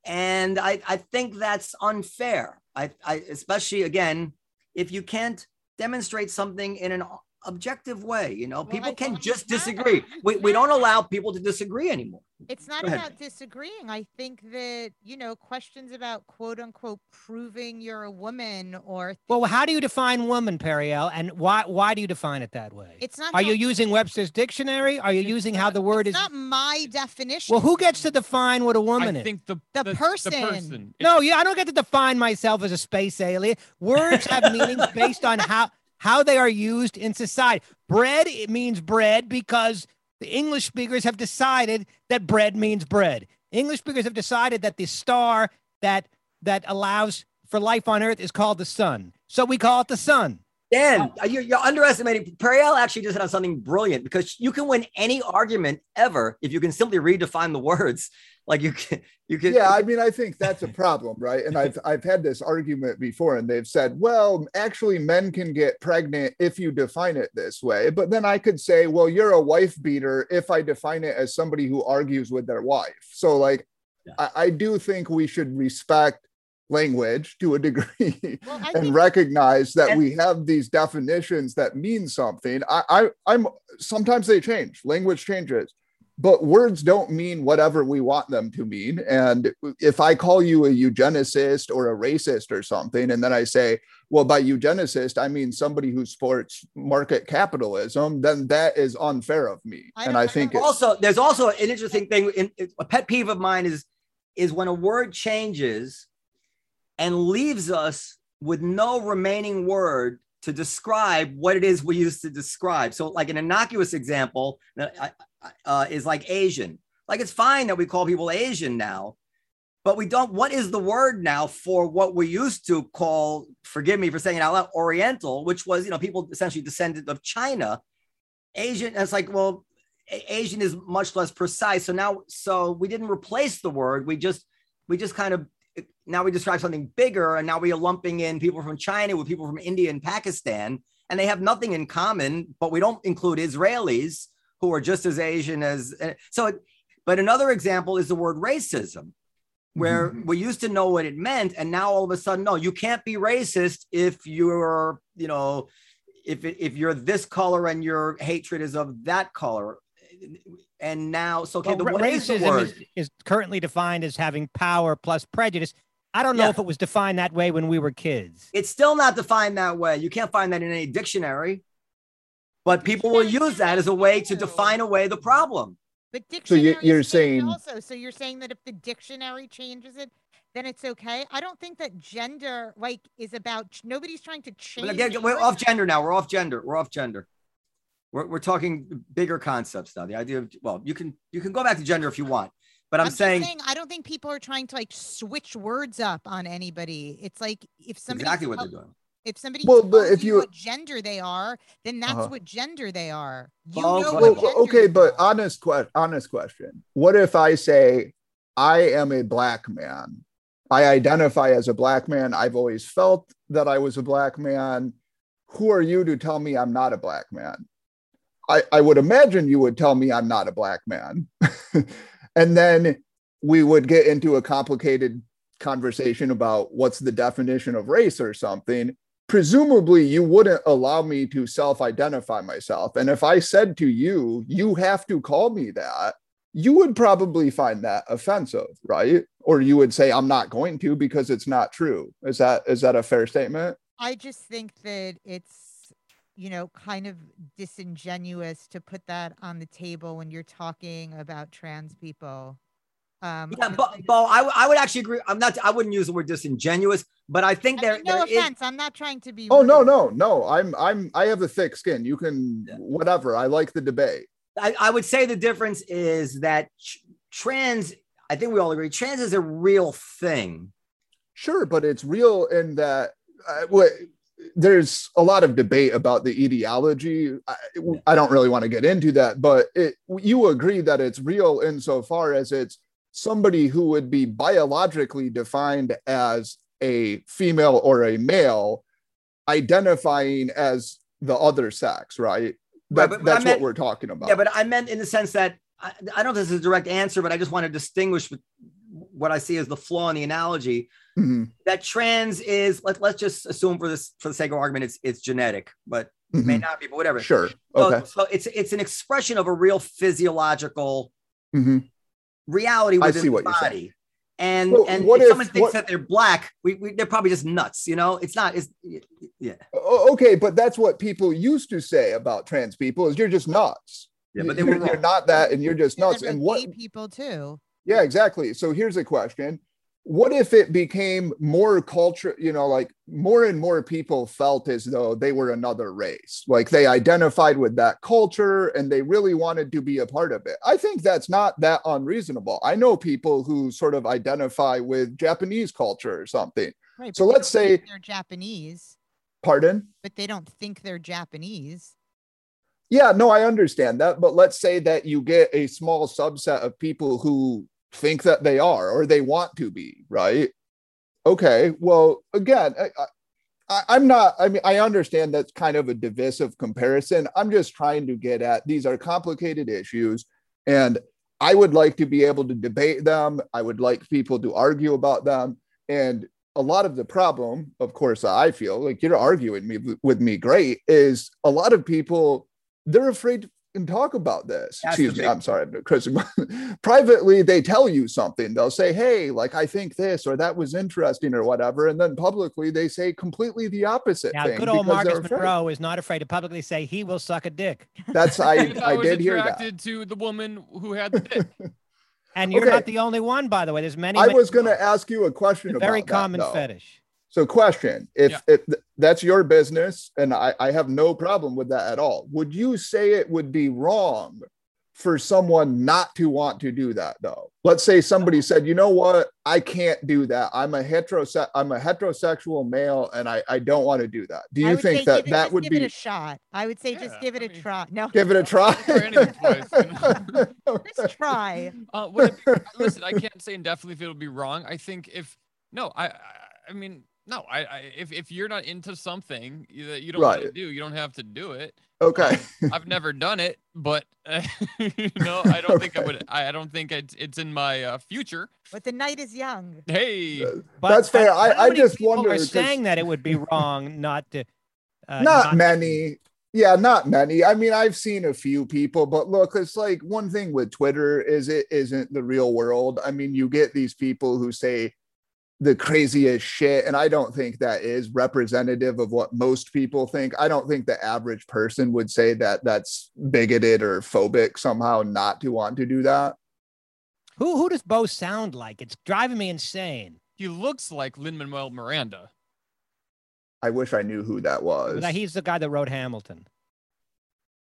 And I, I think that's unfair. I, I especially again, if you can't demonstrate something in an objective way, you know, Well, people I- can well, just you disagree. We, we don't allow people to disagree anymore. It's not Go ahead. about disagreeing. I think that, you know, questions about quote unquote proving you're a woman or Well, how do you define woman, Periel, and why why do you define it that way? it's not Are how- you using Webster's dictionary? Are you using how the word it's is? not my definition. Well, who gets to define what a woman is? I think the The person. the, person. No, yeah, I don't get to define myself as a space alien. Words have meanings based on how how they are used in society. Bread it means bread because the English speakers have decided that bread means bread. English speakers have decided that the star that that allows for life on Earth is called the sun. So we call it the sun. Dan, uh, you're, you're underestimating. Periel actually just on something brilliant because you can win any argument ever if you can simply redefine the words. Like you can, you can. yeah i mean i think that's a problem right and i've i've had this argument before and they've said well actually men can get pregnant if you define it this way but then i could say well you're a wife beater if i define it as somebody who argues with their wife so like Yeah. I, I do think we should respect language to a degree Well, and think- recognize that And- we have these definitions that mean something I, I i'm sometimes they change language changes but words don't mean whatever we want them to mean. And if I call you a eugenicist or a racist or something, and then I say, well, by eugenicist, I mean somebody who supports market capitalism, then that is unfair of me. I and I I think don't it's, also there's also an interesting thing in, in- a pet peeve of mine is is when a word changes and leaves us with no remaining word to describe what it is we used to describe. So like an innocuous example I- uh, is like asian. Like it's fine that we call people asian now but we don't what is the word now for what we used to call forgive me for saying it out loud oriental which was you know people essentially descended of china. Asian it's like well asian is much less precise. So now so we didn't replace the word. We just we just kind of now we describe something bigger and now we are lumping in people from china with people from india and pakistan and they have nothing in common but we don't include israelis who are just as asian as eh, so but another example is the word racism where Mhm. we used to know what it meant and now all of a sudden no you can't be racist if you're you know if if you're this color and your hatred is of that color and now so okay Well, the, ra- what is the racism word is, is currently defined as having power plus prejudice. I don't know Yeah. if it was defined that way when we were kids. it's still not defined that way you can't find that in any dictionary but people will use that as a way to define away the problem But dictionary So you- dictionaries you're saying- also. So you're saying that if the dictionary changes it, then it's okay. I don't think that gender like is about. Nobody's trying to change. Again, we're off gender now. We're off gender. We're off gender. We're, we're talking bigger concepts now. The idea of well, you can you can go back to gender if you want, but I'm, just saying, I don't think people are trying to like switch words up on anybody. It's like if somebody exactly what they're doing. If somebody Well, but if you- what gender they are, then that's Uh-huh. what gender they are. You Well, know go what well, gender okay, but honest que- honest question. What if I say I am a black man? I identify as a black man. I've always felt that I was a black man. Who are you to tell me I'm not a black man? I, I would imagine you would tell me I'm not a black man. and then we would get into a complicated conversation about what's the definition of race or something. Presumably you wouldn't allow me to self-identify myself. And if i said to you you have to call me that you would probably find that offensive right? Or you would say i'm not going to because it's not true. Is that is that a fair statement? I just think that it's, you know, kind of disingenuous to put that on the table when you're talking about trans people. Um, Yeah, it's but like- Bo, I, w- I would actually agree. I'm not. I wouldn't use the word disingenuous, but I think I there, mean, no there is- offense. I'm not trying to be. oh no rude. no no i'm i'm i have a thick skin you can Yeah. whatever i like the debate I, I would say the difference is that tr- trans. I think we all agree. Trans is a real thing. Sure, but it's real in that uh, what there's a lot of debate about the etiology. I, I don't really want to get into that, but it, you agree that it's real insofar as it's somebody who would be biologically defined as a female or a male, identifying as the other sex, right? Right, but- but that's meant- what we're talking about. Yeah, but I meant in the sense that I, I don't know if this is a direct answer, but I just want to distinguish what I see as the flaw in the analogy. Mhm, That trans is let, let's just assume for this for the sake of argument, it's it's genetic, but it may not be, but whatever. Sure. So, Okay. so it's it's an expression of a real physiological Mhm. reality I within see the what you're saying. And Well, and what if, if- someone thinks what- that they're black, we, we they're probably just nuts. You know, it's not. It's yeah, Okay, but that's what people used to say about trans people is you're just nuts. yeah. But they you're, were you're not that and you're just nuts. but And gay what people too. Yeah, exactly. So here's a question. What if it became more culture, you know, like more and more people felt as though they were another race, like they identified with that culture and they really wanted to be a part of it. I think that's not that unreasonable. I know people who sort of identify with Japanese culture or something. Right. So let's say- they're Japanese, Pardon? but they don't think they're Japanese. Yeah, no, I understand that. But let's say that you get a small subset of people who think that they are or they want to be, right? Okay, well, again, I, I, I'm not, I mean, I understand that's kind of a divisive comparison. I'm just trying to get at these are complicated issues. And I would like to be able to debate them. I would like people to argue about them. And a lot of the problem, of course, I feel like you're arguing me with me great, is a lot of people they're afraid and talk about this. That's Excuse me. I'm sorry, Chris. Privately, they tell you something. They'll say, "Hey, like I think this or that was interesting or whatever," and then publicly they say completely the opposite Now, thing. good old because Marcus. Monroe is not afraid to publicly say he will suck a dick. That's I. If I was did hear that. attracted to the woman who had the dick. And you're Okay. not the only one, by the way. There's many. I many was going to ask you a question a about very that, common though. fetish. So, question: If Yeah. if th- that's your business, and I, I have no problem with that at all, would you say it would be wrong for someone not to want to do that, though? Let's say somebody said, "You know what? I can't do that. I'm a heterose- I'm a heterosexual male, and I I don't want to do that." Do you think that give it- that just would give be it a shot? I would say just give it I a mean- try. No, give it a try? Try anything twice, you just try. Uh, would it be, listen, I can't say indefinitely if it'll be wrong. I think if no, I, I, I mean, no, I, I, if if you're not into something that you don't want to Right. do, you don't have to do it. okay. I've never done it, but uh, no, I don't think I would. I, I don't think it's it's in my uh, future. But the night is young. Hey, But, That's fair. but I- I just people wonder, Are 'cause- saying that it would be wrong not to. Uh, not many yeah not many i mean i've seen a few people but look it's like one thing with twitter is it isn't the real world i mean you get these people who say the craziest shit and i don't think that is representative of what most people think i don't think the average person would say that that's bigoted or phobic somehow not to want to do that Who who does Bo sound like? It's driving me insane. he looks like Lin Manuel Miranda. i wish i knew who that was That he's the guy that wrote Hamilton.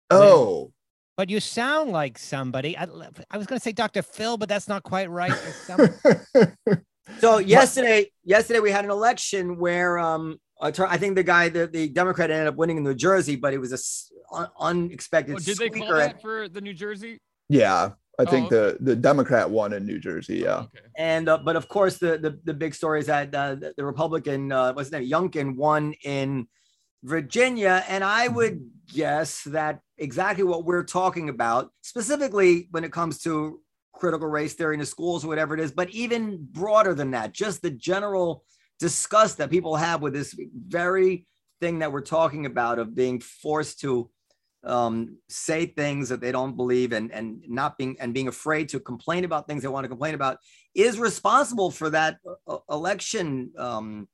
oh But you sound like somebody. I, I was going to say Dr. Phil, but that's not quite right. There's some- So yesterday, yesterday we had an election where um, I think the guy, the, the Democrat ended up winning in New Jersey, but it was a s- un- unexpected Oh, did they call that And, for the New Jersey? yeah i Oh, think okay. the the democrat won in new jersey yeah Oh, okay. and uh, but of course, the the, the big story is that uh, the, the Republican, uh, what's his name, Youngkin, won in Virginia, and I would guess that exactly what we're talking about, specifically when it comes to critical race theory in the schools or whatever it is, but even broader than that, just the general disgust that people have with this very thing that we're talking about of being forced to um, say things that they don't believe and and not being and being afraid to complain about things they want to complain about is responsible for that uh, election um,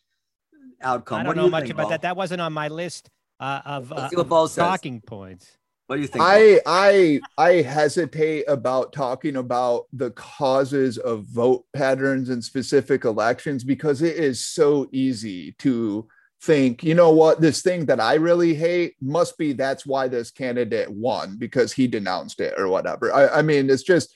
outcome. I don't do know much think, about Bo? that. That wasn't on my list uh, of, uh, see what of Bo says. talking points. What do you think? I I I hesitate about talking about the causes of vote patterns in specific elections because it is so easy to think, you know what, this thing that I really hate must be that's why this candidate won because he denounced it or whatever. I, I mean, it's just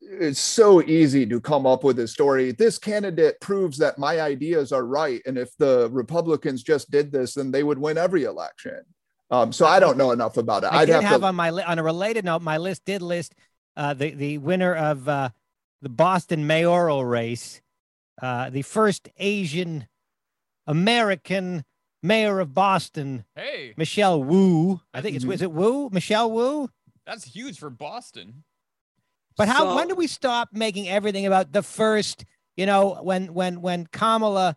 it's so easy to come up with a story. This candidate proves that my ideas are right. And if the Republicans just did this, then they would win every election. Um, so I don't know enough about it. I I'd did have, have, to on my li- on a related note, my list did list uh, the the winner of uh, the Boston mayoral race, uh, the first Asian American mayor of Boston, Hey, Michelle Wu. I think it's Mhm. was it Wu, Michelle Wu. that's huge for Boston. But how So- when do we stop making everything about the first? You know, when when when Kamala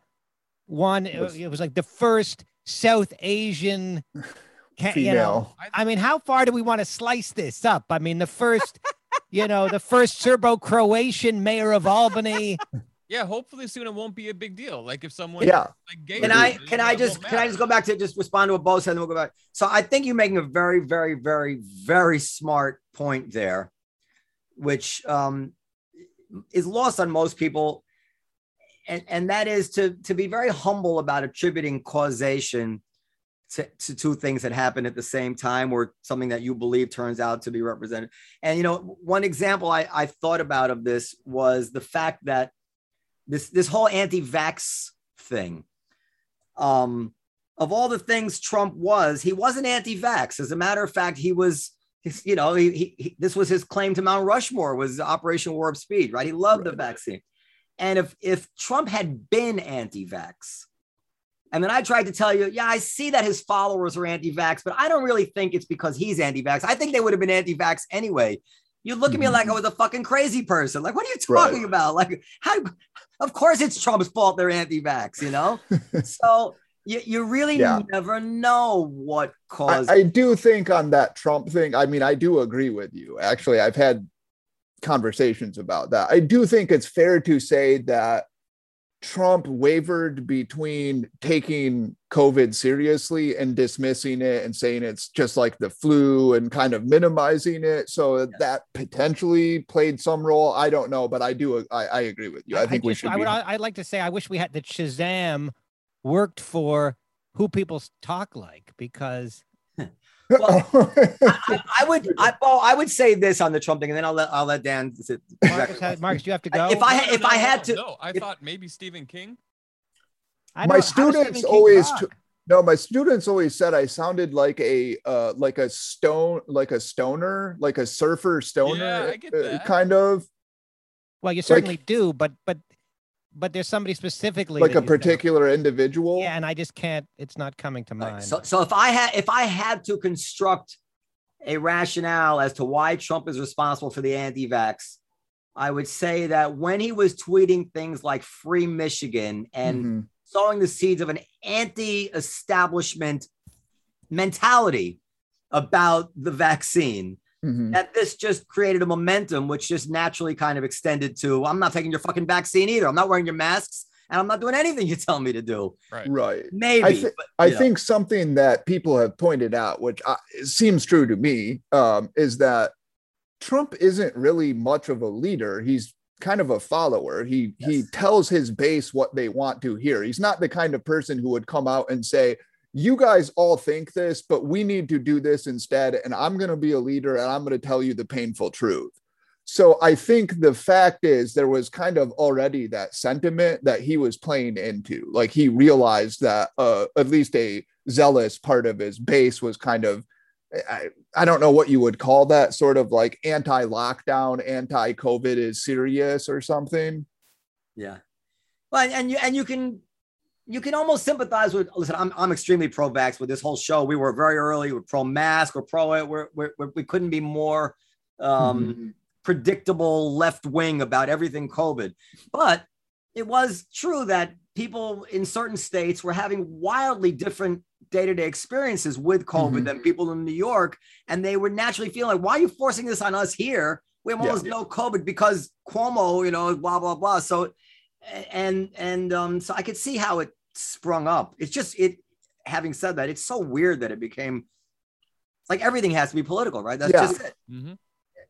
won, it, Was- it was like the first South Asian. Ca- You know, female. I mean, how far do we want to slice this up? I mean, the first, you know, the first Serbo-Croatian mayor of Albany. Yeah, hopefully soon it won't be a big deal. Like if someone Yeah. like gay Can I can I just can I just go back to just respond to what Bo said and then we'll go back. So I think you're making a very, very, very, very smart point there, which um, is lost on most people. And, and that is to, to be very humble about attributing causation to, to two things that happen at the same time or something that you believe turns out to be represented. And you know, one example I, I thought about of this was the fact that this this whole anti-vax thing. Um, of all the things Trump was, he wasn't anti-vax. As a matter of fact, he was, you know, he, he, he- this was his claim to Mount Rushmore was Operation Warp Speed, right? He loved the vaccine. And if if Trump had been anti-vax, and then I tried to tell you, yeah, I see that his followers are anti-vax, but I don't really think it's because he's anti-vax. I think they would have been anti-vax anyway. You look at me like I mm-hmm. was a fucking crazy person. Like, what are you Right. talking about? Like, how? Of course, it's Trump's fault they're anti-vax. You know. so you, you really Yeah. never know what I, caused. I do think on that Trump thing, I mean, I do agree with you. Actually, I've had conversations about that. I do think it's fair to say that Trump wavered between taking COVID seriously and dismissing it and saying it's just like the flu and kind of minimizing it. So that potentially played some role. I don't know, but I do. I, I agree with you. I think we just- should. I would. I'd like to say I wish we had that Shazam worked for who people talk like because I, I, I would, I, well, I would say this on the Trump thing, and then I'll let I'll let Dan. sit- Marcus, has, Marcus, you have to go. If I No, no, if no, I no, had to- no, I if- thought maybe Stephen King. I my don't- how does Stephen students always t- no my students always said i sounded like a uh like a stone like a stoner like a surfer stoner Yeah, I get uh, kind of well, you certainly do, but but but there's somebody specifically like a you sound- particular individual Yeah, and I just can't. It's not coming to Right, mind. So, so if I had if I had to construct a rationale as to why Trump is responsible for the anti-vax, I would say that when he was tweeting things like "Free Michigan" and Mhm. sowing the seeds of an anti-establishment mentality about the vaccine, Mhm. that this just created a momentum, which just naturally kind of extended to I'm not taking your fucking vaccine either. I'm not wearing your masks, and I'm not doing anything you tell me to do. Right. right Maybe, thi- but, I know. think something that people have pointed out, which I, seems true to me, um, is that Trump isn't really much of a leader. He's kind of a follower. He he tells his base what they want to hear. He's not the kind of person who would come out and say, "You guys all think this, but we need to do this instead." And I'm going to be a leader, and I'm going to tell you the painful truth. So I think the fact is there was kind of already that sentiment that he was playing into. Like he realized that uh, at least a zealous part of his base was kind of I, I don't know what you would call that sort of like anti-lockdown, anti-COVID is serious or something. Yeah. Well, and you and you can you can almost sympathize with. Listen, I'm I'm extremely pro-vax with this whole show. We were very early. We're pro-mask. We're pro it. We're, we're, we're we couldn't be more um, predictable left wing about everything COVID. But it was true that people in certain states were having wildly different day-to-day experiences with COVID Mhm. than people in New York, and they were naturally feeling like, "Why are you forcing this on us here? We have Yeah. almost no COVID because Cuomo, you know, blah blah blah." So, and and um, so I could see how it sprung up. It's just it. Having said that, it's so weird that it became like everything has to be political, right? That's Yeah. just it. Mm-hmm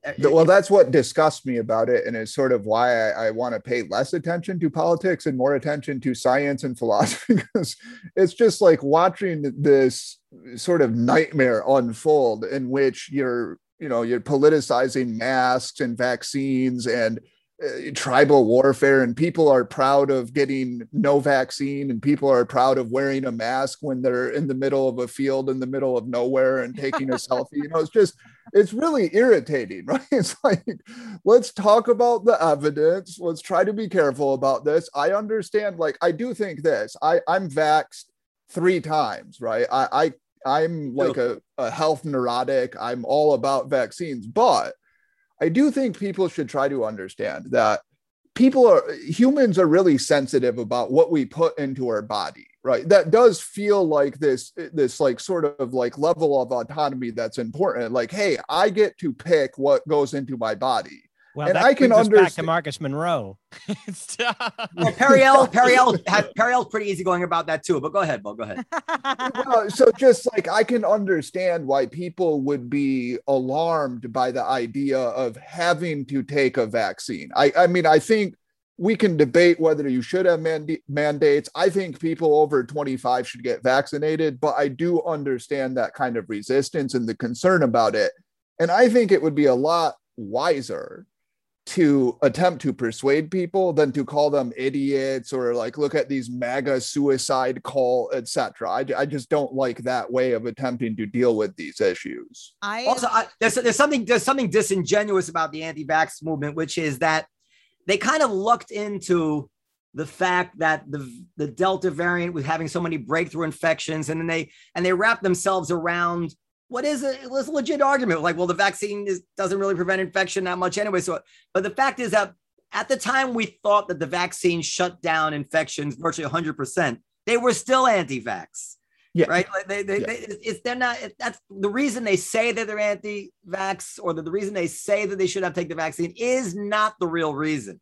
Th- well, that's what disgusts me about it, and is sort of why I, I want to pay less attention to politics and more attention to science and philosophy, because it's just like watching this sort of nightmare unfold in which you're, you know, you're politicizing masks and vaccines and uh, tribal warfare, and people are proud of getting no vaccine, and people are proud of wearing a mask when they're in the middle of a field in the middle of nowhere and taking a selfie. You know, it's just it's really irritating, right? It's like, let's talk about the evidence. Let's try to be careful about this. I understand, like, I do think this. I, I'm vaxxed three times, right? I, I I'm like a, a health neurotic. I'm all about vaccines, but I do think people should try to understand that people are humans are really sensitive about what we put into our body right? That does feel like this this like sort of like level of autonomy that's important. Like hey i get to pick what goes into my body well, and that I can brings us back to Marcus Monroe. Well, Periel, Periel, had, Periel's pretty easy going about that too. But go ahead, Bo. Go ahead. well, so just like I can understand why people would be alarmed by the idea of having to take a vaccine. I, I mean, I think we can debate whether you should have manda- mandates. I think people over 25 should get vaccinated, but I do understand that kind of resistance and the concern about it. And I think it would be a lot wiser to attempt to persuade people than to call them idiots or like look at these MAGA suicide call, etc. I, I just don't like that way of attempting to deal with these issues. I Also, I, there's there's something there's something disingenuous about the anti-vax movement, which is that they kind of looked into the fact that the the Delta variant was having so many breakthrough infections, and then they and they wrapped themselves around what is a, it was a legit argument, like, well, the vaccine is, doesn't really prevent infection that much anyway. So, but the fact is that at the time we thought that the vaccine shut down infections virtually 100 percent. they were still anti-vax. Yeah. Right. Like they, they, Yeah. they, it's, they're not. That's the reason they say that they're anti-vax, or the, the reason they say that they should have taken the vaccine is not the real reason.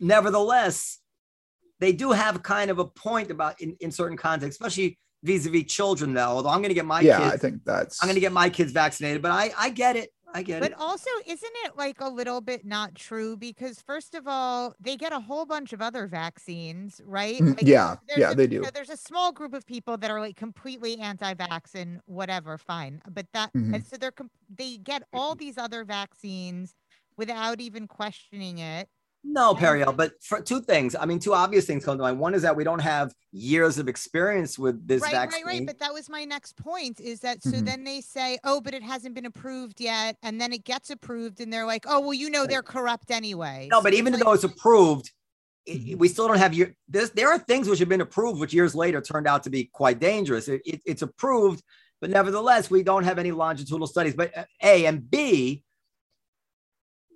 Nevertheless, they do have kind of a point about in, in certain contexts, especially vis-a-vis children. Though, although I'm going to get my yeah, kids, I think that's I'm going to get my kids vaccinated, but I I get it. I get it. But also, isn't it like a little bit not true? Because first of all, they get a whole bunch of other vaccines, right? Mm, Like, yeah, yeah, a- they you do. know, there's a small group of people that are like completely anti-vax and whatever, fine. But that Mhm. and so they're com- they get all these other vaccines without even questioning it. No, Periel, but for two things. I mean, two obvious things come to mind. One is that we don't have years of experience with this right, vaccine. right, right. But that was my next point is that so Mhm. then they say, oh, but it hasn't been approved yet. And then it gets approved and they're like, oh, well, you know, they're corrupt anyway. no, So but even like- though it's approved, i- Mhm. we still don't have year. This, there are things which have been approved, which years later turned out to be quite dangerous. It, it- it's approved, but nevertheless, we don't have any longitudinal studies. But uh, A and B,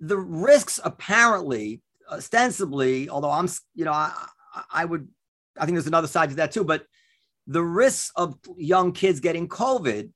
the risks apparently, ostensibly, although I'm, you know, I, I- would, I think there's another side to that too, but the risks of young kids getting COVID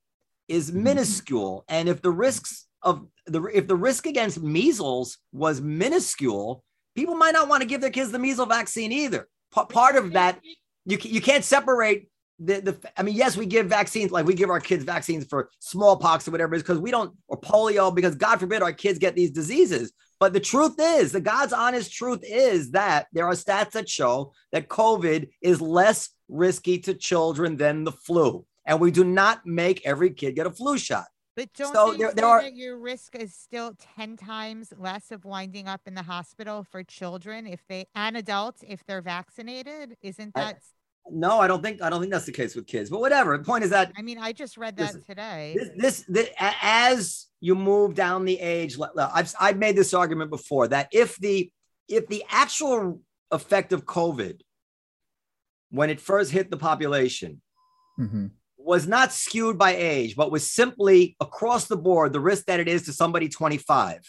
is Mhm. minuscule. And if the risks of the, if the risk against measles was minuscule, people might not want to give their kids the measles vaccine either. Pa- part of that, you, you can't separate the, the, I mean, yes, we give vaccines, like we give our kids vaccines for smallpox or whatever it is, because we don't, or polio, because God forbid our kids get these diseases. But the truth is, the God's honest truth is that there are stats that show that COVID is less risky to children than the flu. And we do not make every kid get a flu shot. But don't So there- there are- that your risk is still 10 times less of winding up in the hospital for children if they and adults if they're vaccinated? Isn't that s- No, I don't think I don't think that's the case with kids. But whatever. The point is that I mean, I just read Listen, that today. this, this, this as you move down the age le- le- I've, I've made this argument before that if the if the actual effect of covid when it first hit the population Mhm. was not skewed by age but was simply across the board the risk that it is to somebody 25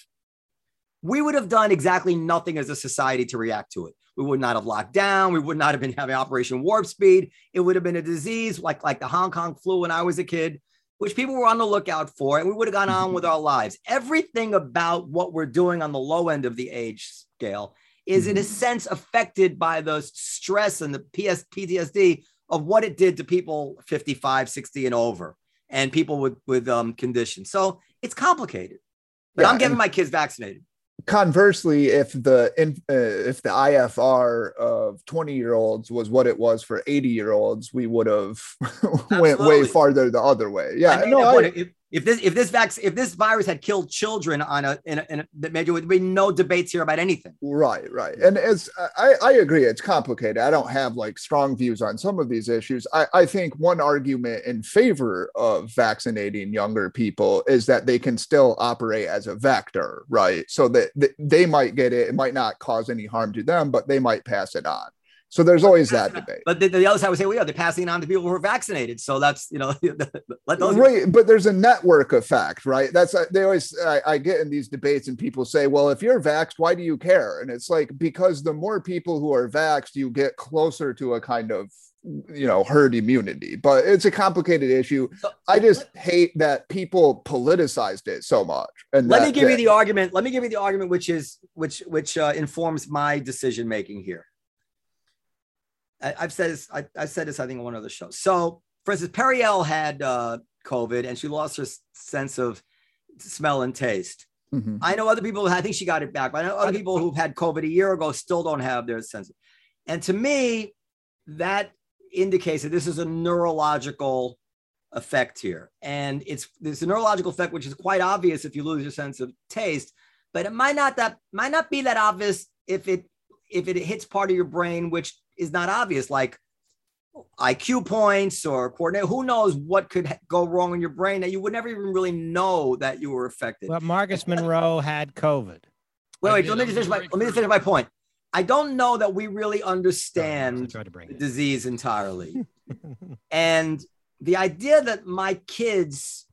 we would have done exactly nothing as a society to react to it we would not have locked down we would not have been having operation warp speed it would have been a disease like like the hong kong flu when i was a kid which people were on the lookout for, and we would have gone on with our lives. Everything about what we're doing on the low end of the age scale is, in a Mhm. sense, affected by the stress and the PS, PTSD of what it did to people 55, 60, and over, and people with with um, conditions. So it's complicated. But Yeah, I'm getting and- my kids vaccinated. Conversely, if the uh, if the IFR of 20 year olds was what it was for 80 year olds, we would have went way farther the other way. Yeah, I made no, I. if, this if this vac- if this virus had killed children on a in a, in a would be no debates here about anything. Right, right. And as I, I agree, it's complicated. I don't have like strong views on some of these issues. I, I think one argument in favor of vaccinating younger people is that they can still operate as a vector, right? So that, that they might get it, it might not cause any harm to them, but they might pass it on. So there's always that debate. But the, the other side would say, well, yeah, they're passing it on to people who are vaccinated. So that's you know, let those. right but there's a network effect right that's uh, they always I, I get in these debates and people say well if you're vaxxed why do you care and it's like because the more people who are vaxxed you get closer to a kind of you know herd immunity but it's a complicated issue i just hate that people politicized it so much and let me give you the argument. Let me give you the argument, which is which which uh, informs my decision making here. I, I've said this. I, I said this. I think on one of the shows. So, for instance, Periel had uh, COVID and she lost her sense of smell and taste. Mhm. I know other people. I think she got it back. But I know other people who've had COVID a year ago still don't have their sense. And to me, that indicates that this is a neurological effect here, and it's there's a neurological effect which is quite obvious if you lose your sense of taste, but it might not that might not be that obvious if it if it hits part of your brain which is not obvious, like IQ points or coordinate. Who knows what could go wrong in your brain that you would never even really know that you were affected. But Marcus Monroe had COVID. Wait, wait. Let me just finish my let me just finish my point. I don't know that we really understand to bring the disease entirely. and the idea that my kids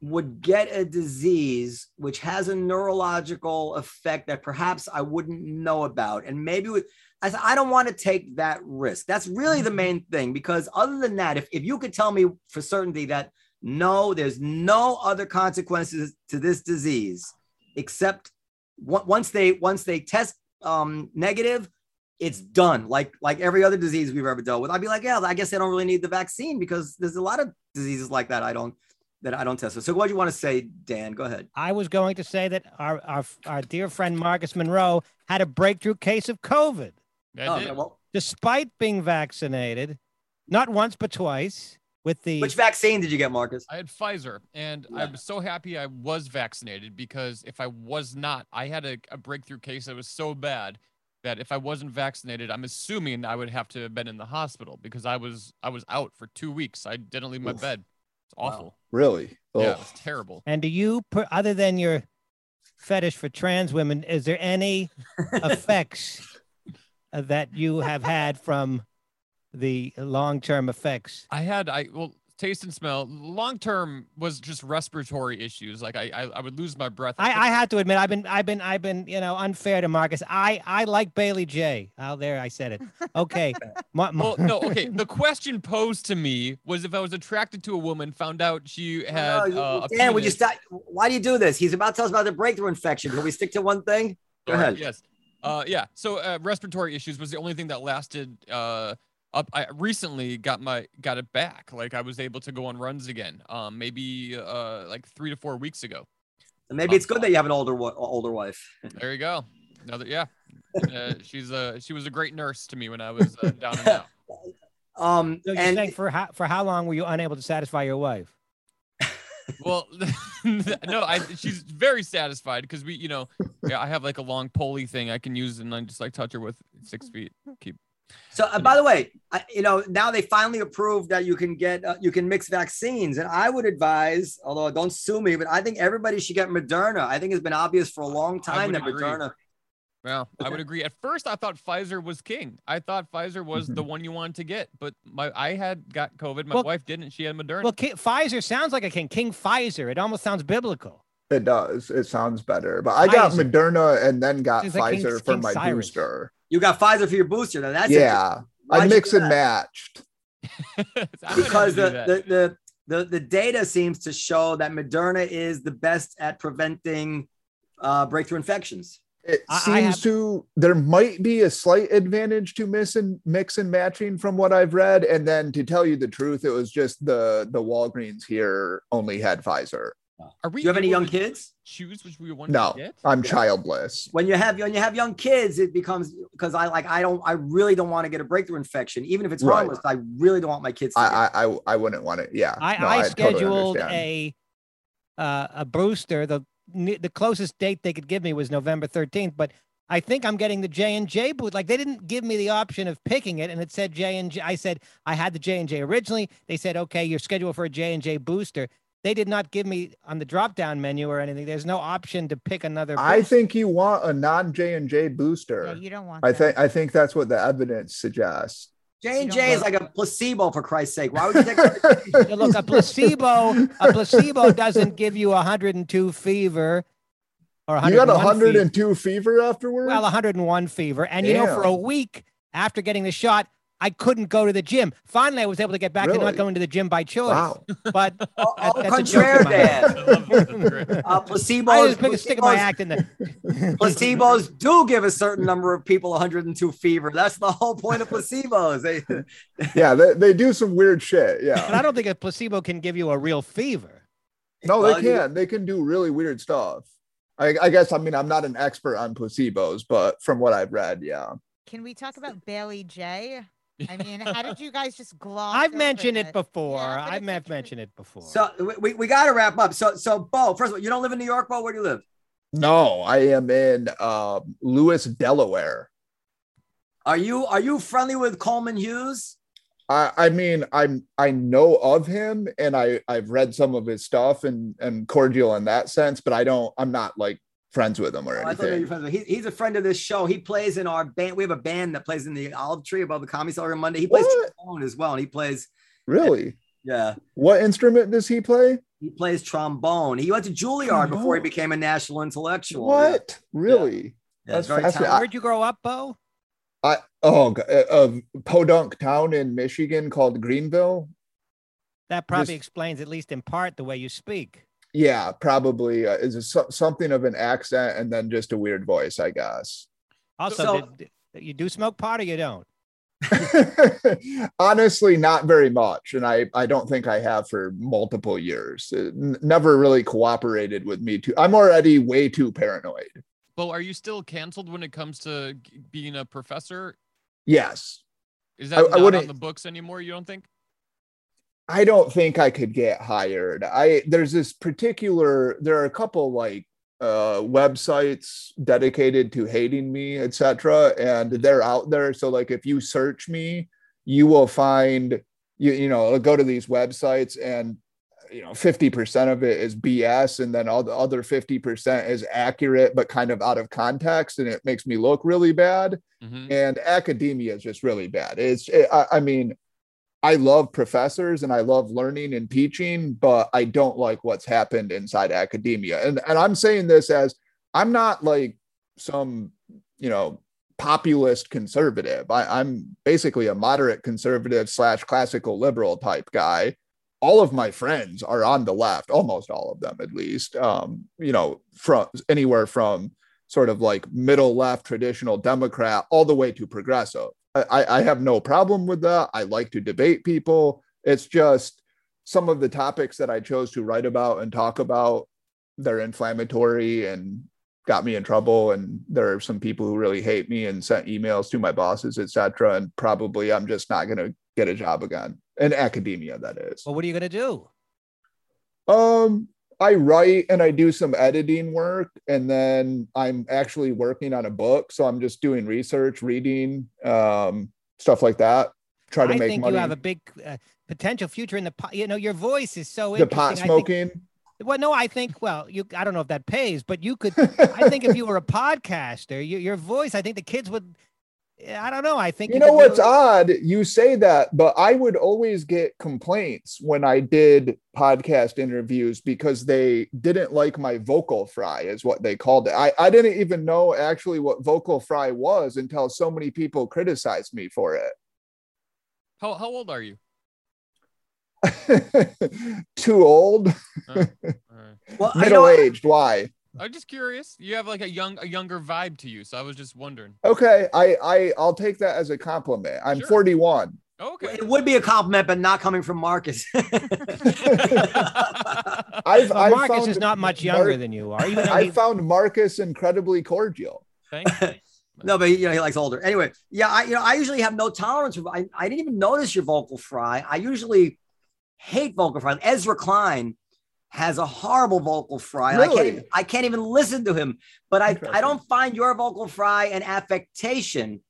would get a disease which has a neurological effect that perhaps I wouldn't know about, and maybe with, I said, I don't want to take that risk. That's really the main thing. Because other than that, if, if you could tell me for certainty that no, there's no other consequences to this disease except on- once they once they test um, negative, it's done. Like like every other disease we've ever dealt with. I'd be like, yeah, I guess I don't really need the vaccine because there's a lot of diseases like that I don't that I don't test. So what do you want to say, Dan? Go ahead. I was going to say that our, our, our dear friend Marcus Monroe had a breakthrough case of COVID That Oh, did- okay, well, despite being vaccinated, not once, but twice with the. which vaccine did you get, Marcus? I had Pfizer, and Yeah. I'm so happy I was vaccinated because if I was not, I had a, a breakthrough case that was so bad that if I wasn't vaccinated, I'm assuming I would have to have been in the hospital because I was I was out for two weeks. I didn't leave my Oof. bed. It's Wow. awful. Really? Yeah, Oh. it was terrible. and do you, other than your fetish for trans women, is there any effects that you have had from the long term effects? I had I well taste and smell. Long term was just respiratory issues. Like I I, I would lose my breath. I, I have to admit, I've been, I've been, I've been, you know, unfair to Marcus. I, I like Bailey Jay. Oh, there, I said it. Okay. Ma- ma- well, no, okay. The question posed to me was if I was attracted to a woman, found out she had No, uh, a Dan, would you stop? Why do you do this? He's about to tell us about the breakthrough infection. Can we stick to one thing? Go Sorry, ahead. Yes. Uh, yeah. So uh, respiratory issues was the only thing that lasted. Uh, up. I recently got my got it back. Like I was able to go on runs again. Um, maybe uh like three to four weeks ago. Maybe it's good that you have an older older wife. There you go. Another yeah. Uh, she's a she was a great nurse to me when I was uh, down and out. Um, so and for how, for how long were you unable to satisfy your wife? Well, no, I she's very satisfied because we, you know, yeah, I have like a long pulley thing I can use and then just like touch her with six feet. Keep so, uh, by the way, I, you know, now they finally approved that you can get uh, you can mix vaccines, and I would advise, although don't sue me, but I think everybody should get Moderna. I think it's been obvious for a long time that agree. Moderna. Well, I would agree. At first, I thought Pfizer was king. I thought Pfizer was the one you wanted to get, but my I had got COVID. My Well- wife didn't. She had Moderna. Well, Ki- Pfizer sounds like a king. King Pfizer. It almost sounds biblical. It does. It sounds better. But I got Pfizer. Moderna and then got Seems like King- Pfizer for King my Cyrus. booster. You got Pfizer for your booster. Now that's yeah. I mix and that? matched. I would have because the, the, the the the data seems to show that Moderna is the best at preventing uh, breakthrough infections. It I- I seems have- to there might be a slight advantage to mix and mix and matching from what I've read. And then to tell you the truth, it was just the the Walgreens here only had Pfizer. Are we Do you have any young kids? Choose which we want No, to get. I'm Yeah. childless. When you have when you have young kids, it becomes because I like I don't I really don't want to get a breakthrough infection, even if it's Right. harmless. I really don't want my kids. To get I, I I I wouldn't want it. Yeah. I, No, I totally scheduled understand. a uh, a booster. The ne- the closest date they could give me was November 13th, but I think I'm getting the J and J booth. Like they didn't give me the option of picking it, and it said J and J. I said I had the J and J originally. They said okay, you're scheduled for a J and J booster. They did not give me on the drop down menu or anything. There's no option to pick another. I think you want a non J and J booster. Yeah, booster. you don't want. I think I think that's what the evidence suggests. J and J is like a placebo for Christ's sake. Why would you take? Yeah, look, a placebo, a placebo doesn't give you 102 fever or you got 101 fever. 102 fever afterwards. Well, 101 fever. And you know, for a week after getting the shot, I couldn't go to the gym. Finally, I was able to get back to not going to the gym by choice. wow. But Au That- au that's a joke contraire, of mine. Dan. I love that. That's great. Uh, placebos, I just pick a stick of my act in the. placebos do give a certain number of people 102 fever. That's the whole point of placebos. They, Yeah, they, they do some weird shit. But Yeah. I don't think a placebo can give you a real fever. No, Well, they you- can. They can do really weird stuff. I, I guess I mean I'm not an expert on placebos, but from what I've read, yeah. Can we talk about Bailey Jay? I mean, how did you guys just gloss? I've over mentioned it this? before. Yeah, I've it's men- interesting. mentioned it before. So we, we, we got to wrap up. So so Bo, first of all, you don't live in New York, Bo. Where do you live? No, I am in um, Lewes, Delaware. Are you are you friendly with Coleman Hughes? I, I mean, I'm I know of him and I I've read some of his stuff and and cordial in that sense, but I don't. I'm not like friends with him or Oh, I thought anything. friends with- He, he's a friend of this show. He plays in our band. We have a band that plays in the Olive Tree above the Comedy Cellar on Monday. He plays trombone as well, and he plays Really? yeah. What instrument does he play? He plays trombone. He went to Juilliard before he became a national intellectual. Yeah. What? Really? Yeah, That's very fascinating. Where'd you grow up, Bo? I oh g- uh, of podunk town in Michigan called Greenville. That probably This- explains, at least in part, the way you speak. Yeah, probably uh, is a, something of an accent and then just a weird voice, I guess. Also, So- did, you do smoke pot or you don't? Honestly, not very much, and I I don't think I have for multiple years. It n- never really cooperated with me too. I'm already way too paranoid. Well, are you still canceled when it comes to being a professor? Yes, Is that I not on wouldn't- the books anymore? You don't think? I don't think I could get hired. I there's this particular there are a couple like uh websites dedicated to hating me, etc. And they're out there. So like if you search me, you will find you you know go to these websites and you know 50% of it is BS and then all the other 50% is accurate but kind of out of context and it makes me look really bad Mhm. and academia is just really bad. It's, it, I, I mean, I love professors and I love learning and teaching, but I don't like what's happened inside academia. And and I'm saying this as I'm not like some, you know, populist conservative. I, I'm basically a moderate conservative slash classical liberal type guy. All of my friends are on the left, almost all of them at least. Um, you know, from anywhere from sort of like middle left traditional Democrat all the way to progressive. I, I have no problem with that. I like to debate people. It's just some of the topics that I chose to write about and talk about, they're inflammatory and got me in trouble. And there are some people who really hate me and sent emails to my bosses, etc. And probably I'm just not going to get a job again in academia. That is. Well, what are you going to do? Um, I write and I do some editing work, and then I'm actually working on a book. So I'm just doing research, reading, um, stuff like that. Try to I make think money. you have a big uh, potential future in the pot. You know, your voice is so the pot I think- smoking. well, no, I think. Well, you. I don't know if that pays, but you could. I think if you were a podcaster, you, your voice. I think the kids would. I don't know. I think You know what's really- odd? You say that, but I would always get complaints when I did podcast interviews because they didn't like my vocal fry, is what they called it. I, I didn't even know actually what vocal fry was until so many people criticized me for it. How how old are you? Too old, All right. Well, middle aged. Why? I'm just curious. You have like a young a younger vibe to you, so I was just wondering. Okay, I I I'll take that as a compliment. I'm Sure. 41. Okay. It would be a compliment, but not coming from Marcus. I've, Well, I've Marcus is not much younger Mar- than you are. Even though I found Marcus incredibly cordial. Thank you. no, but you know he likes older. Anyway, yeah, I you know I usually have no tolerance for. I, I didn't even notice your vocal fry. I usually hate vocal fry. Ezra Klein has a horrible vocal fry. and I can't even, I can't even listen to him. But I I don't find your vocal fry an affectation.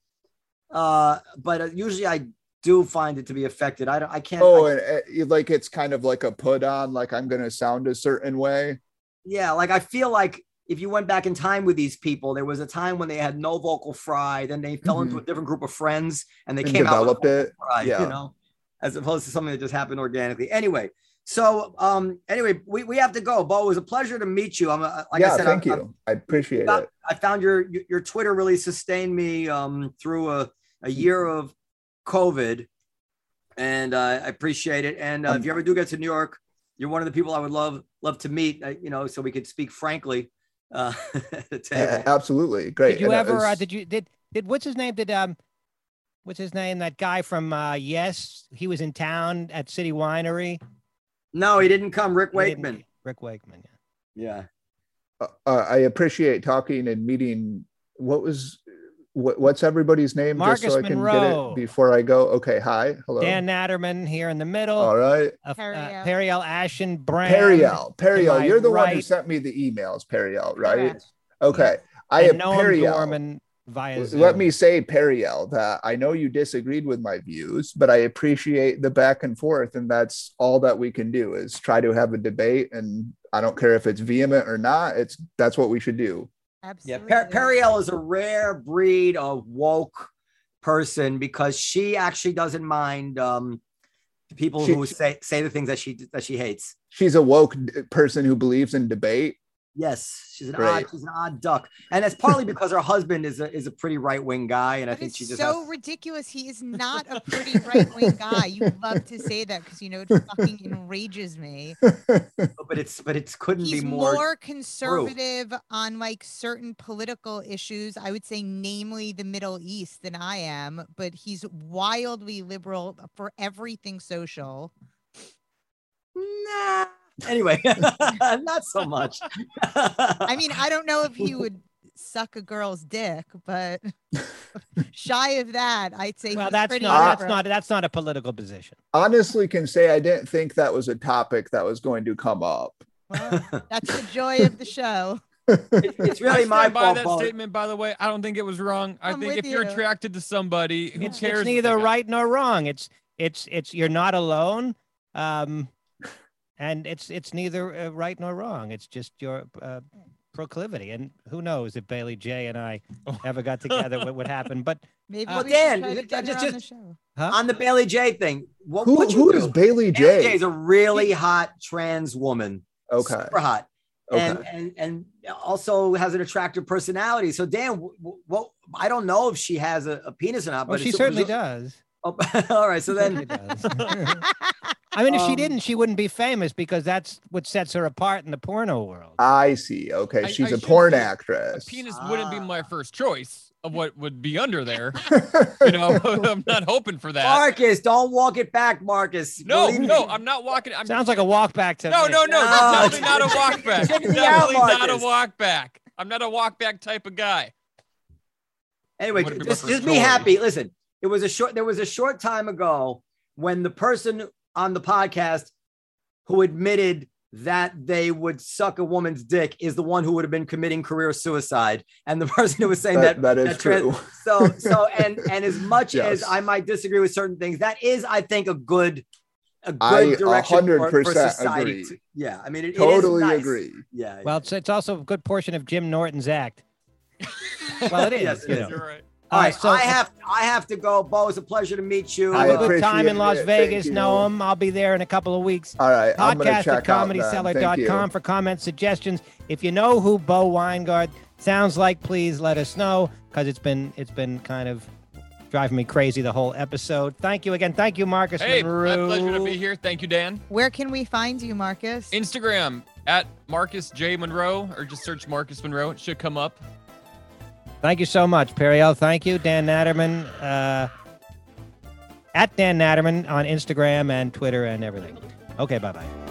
Uh, but uh, usually I do find it to be affected. I don't. I can't. Oh, I- and uh, like it's kind of like a put on, like I'm gonna sound a certain way. Yeah, like I feel like if you went back in time with these people, there was a time when they had no vocal fry, then they fell into a different group of friends and they And came out with developed it. fry, Yeah. you know, as opposed to something that just happened organically. Anyway, so um, anyway, we, we have to go. Bo, it was a pleasure to meet you. I'm uh, like yeah, I said, thank I, you. I appreciate got- it. I found your your Twitter really sustained me um through a, a year of COVID, and uh, I appreciate it. And uh, if you ever do get to New York, you're one of the people I would love love to meet. Uh, you know, so we could speak frankly uh, at the A- table. absolutely, great. Did you And ever? Uh, was- did you? Did did what's his name? Did um, what's his name? That guy from uh, Yes, he was in town at City Winery. No, he didn't come. Rick Wakeman. Rick Wakeman. Yeah. Yeah. uh, uh, I appreciate talking and meeting. What was what, what's everybody's name? Marcus just so I can Monroe. get it before I go. Okay, hi, hello. Dan Natterman here in the middle. All right, Uh, Perry uh, L. Perry L. Aschenbrand. Periel, Periel, you're the one who sent me the emails, Periel, right? Correct. Okay, I and am Noam Periel. Dworman via Zoom. Let me say, Periel, that I know you disagreed with my views, but I appreciate the back and forth, and that's all that we can do is try to have a debate. And I don't care if it's vehement or not. It's that's what we should do. Yeah. Absolutely. Per- Periel is a rare breed of woke person because she actually doesn't mind um, people She- who say say the things that she that she hates. She's a woke person who believes in debate. Yes, she's an Great. odd. She's an odd duck, and that's partly because her husband is a is a pretty right wing guy, and I think she's just so has- ridiculous. He is not a pretty right wing guy. You love to say that because you know it fucking enrages me. but it's but it couldn't He's be more, more. conservative on like certain political issues. I would say, namely the Middle East, than I am. But he's wildly liberal for everything social. Nah. Anyway, not so much. I mean, I don't know if he would suck a girl's dick, but shy of that, I'd say. Well, that's pretty not that's not that's not a political position. Honestly, can say I didn't think that was a topic that was going to come up. Well, that's the joy of the show. it's really I my by fault. that Paul. statement, by the way. I don't think it was wrong. I I'm think if you're attracted to somebody, who It's, cares? it's neither right nor wrong. It's it's it's you're not alone, um, and it's it's neither uh, right nor wrong. It's just your uh, proclivity. And who knows if Bailey Jay and I ever got together, what would happen? But Maybe Well, we Dan, should try to it- get her just- on the just- show. huh? On the Bailey Jay thing, what Who, would who do? is Bailey Jay? Bailey Jay J? is a really hot trans woman. Okay. Super hot. And, Okay. and and also has an attractive personality. So Dan, what I don't know if she has a, a penis or not, well, but she it's- certainly does. Oh, all right, so Certainly then does. I mean, if she Um, didn't, she wouldn't be famous because that's what sets her apart in the porno world. I see. Okay. I- She's I a should porn say A actress. penis wouldn't be Ah. my first choice of what would be under there. You know, I'm not hoping for that. Marcus, don't walk it back, Marcus. No, Believe me. no, I'm not walking. I'm Sounds like a walk back to no, me. no, no, No, definitely not a walk back. Check me out, Definitely not a walk back. I'm not a walk back type of guy. Anyway, Wouldn't be my just, just be happy. Listen, it was a short. There was a short time ago when the person on the podcast who admitted that they would suck a woman's dick is the one who would have been committing career suicide, and the person who was saying that, That, that is that trans- true. so so and and as much as I might disagree with certain things, that is, I think, a good a good I direction for, for society. agree. to- yeah, I mean, it, it is Totally nice. agree. Yeah. Well, it's, it's also a good portion of Jim Norton's act. Well, it is. Yes, it you is. know. You're right. All Uh, so- I have I have to go. Bo, it's a pleasure to meet you. Have I a good time in Las it. Thank Vegas, you. Noam. I'll be there in a couple of weeks. All right. I'm going Podcast at out then. Thank you. comedycellar.com for comments, suggestions. If you know who Bo Winegard sounds like, please let us know because it's been it's been kind of driving me crazy the whole episode. Thank you again. Thank you, Marcus Hey, my pleasure to be here. Thank you, Dan. Where can we find you, Marcus? Instagram at Marcus J Monroe, or just search Marcus Monroe. It should come up. Thank you so much, Periel. Thank you, Dan Natterman. Uh, at Dan Natterman on Instagram and Twitter and everything. Okay, bye bye.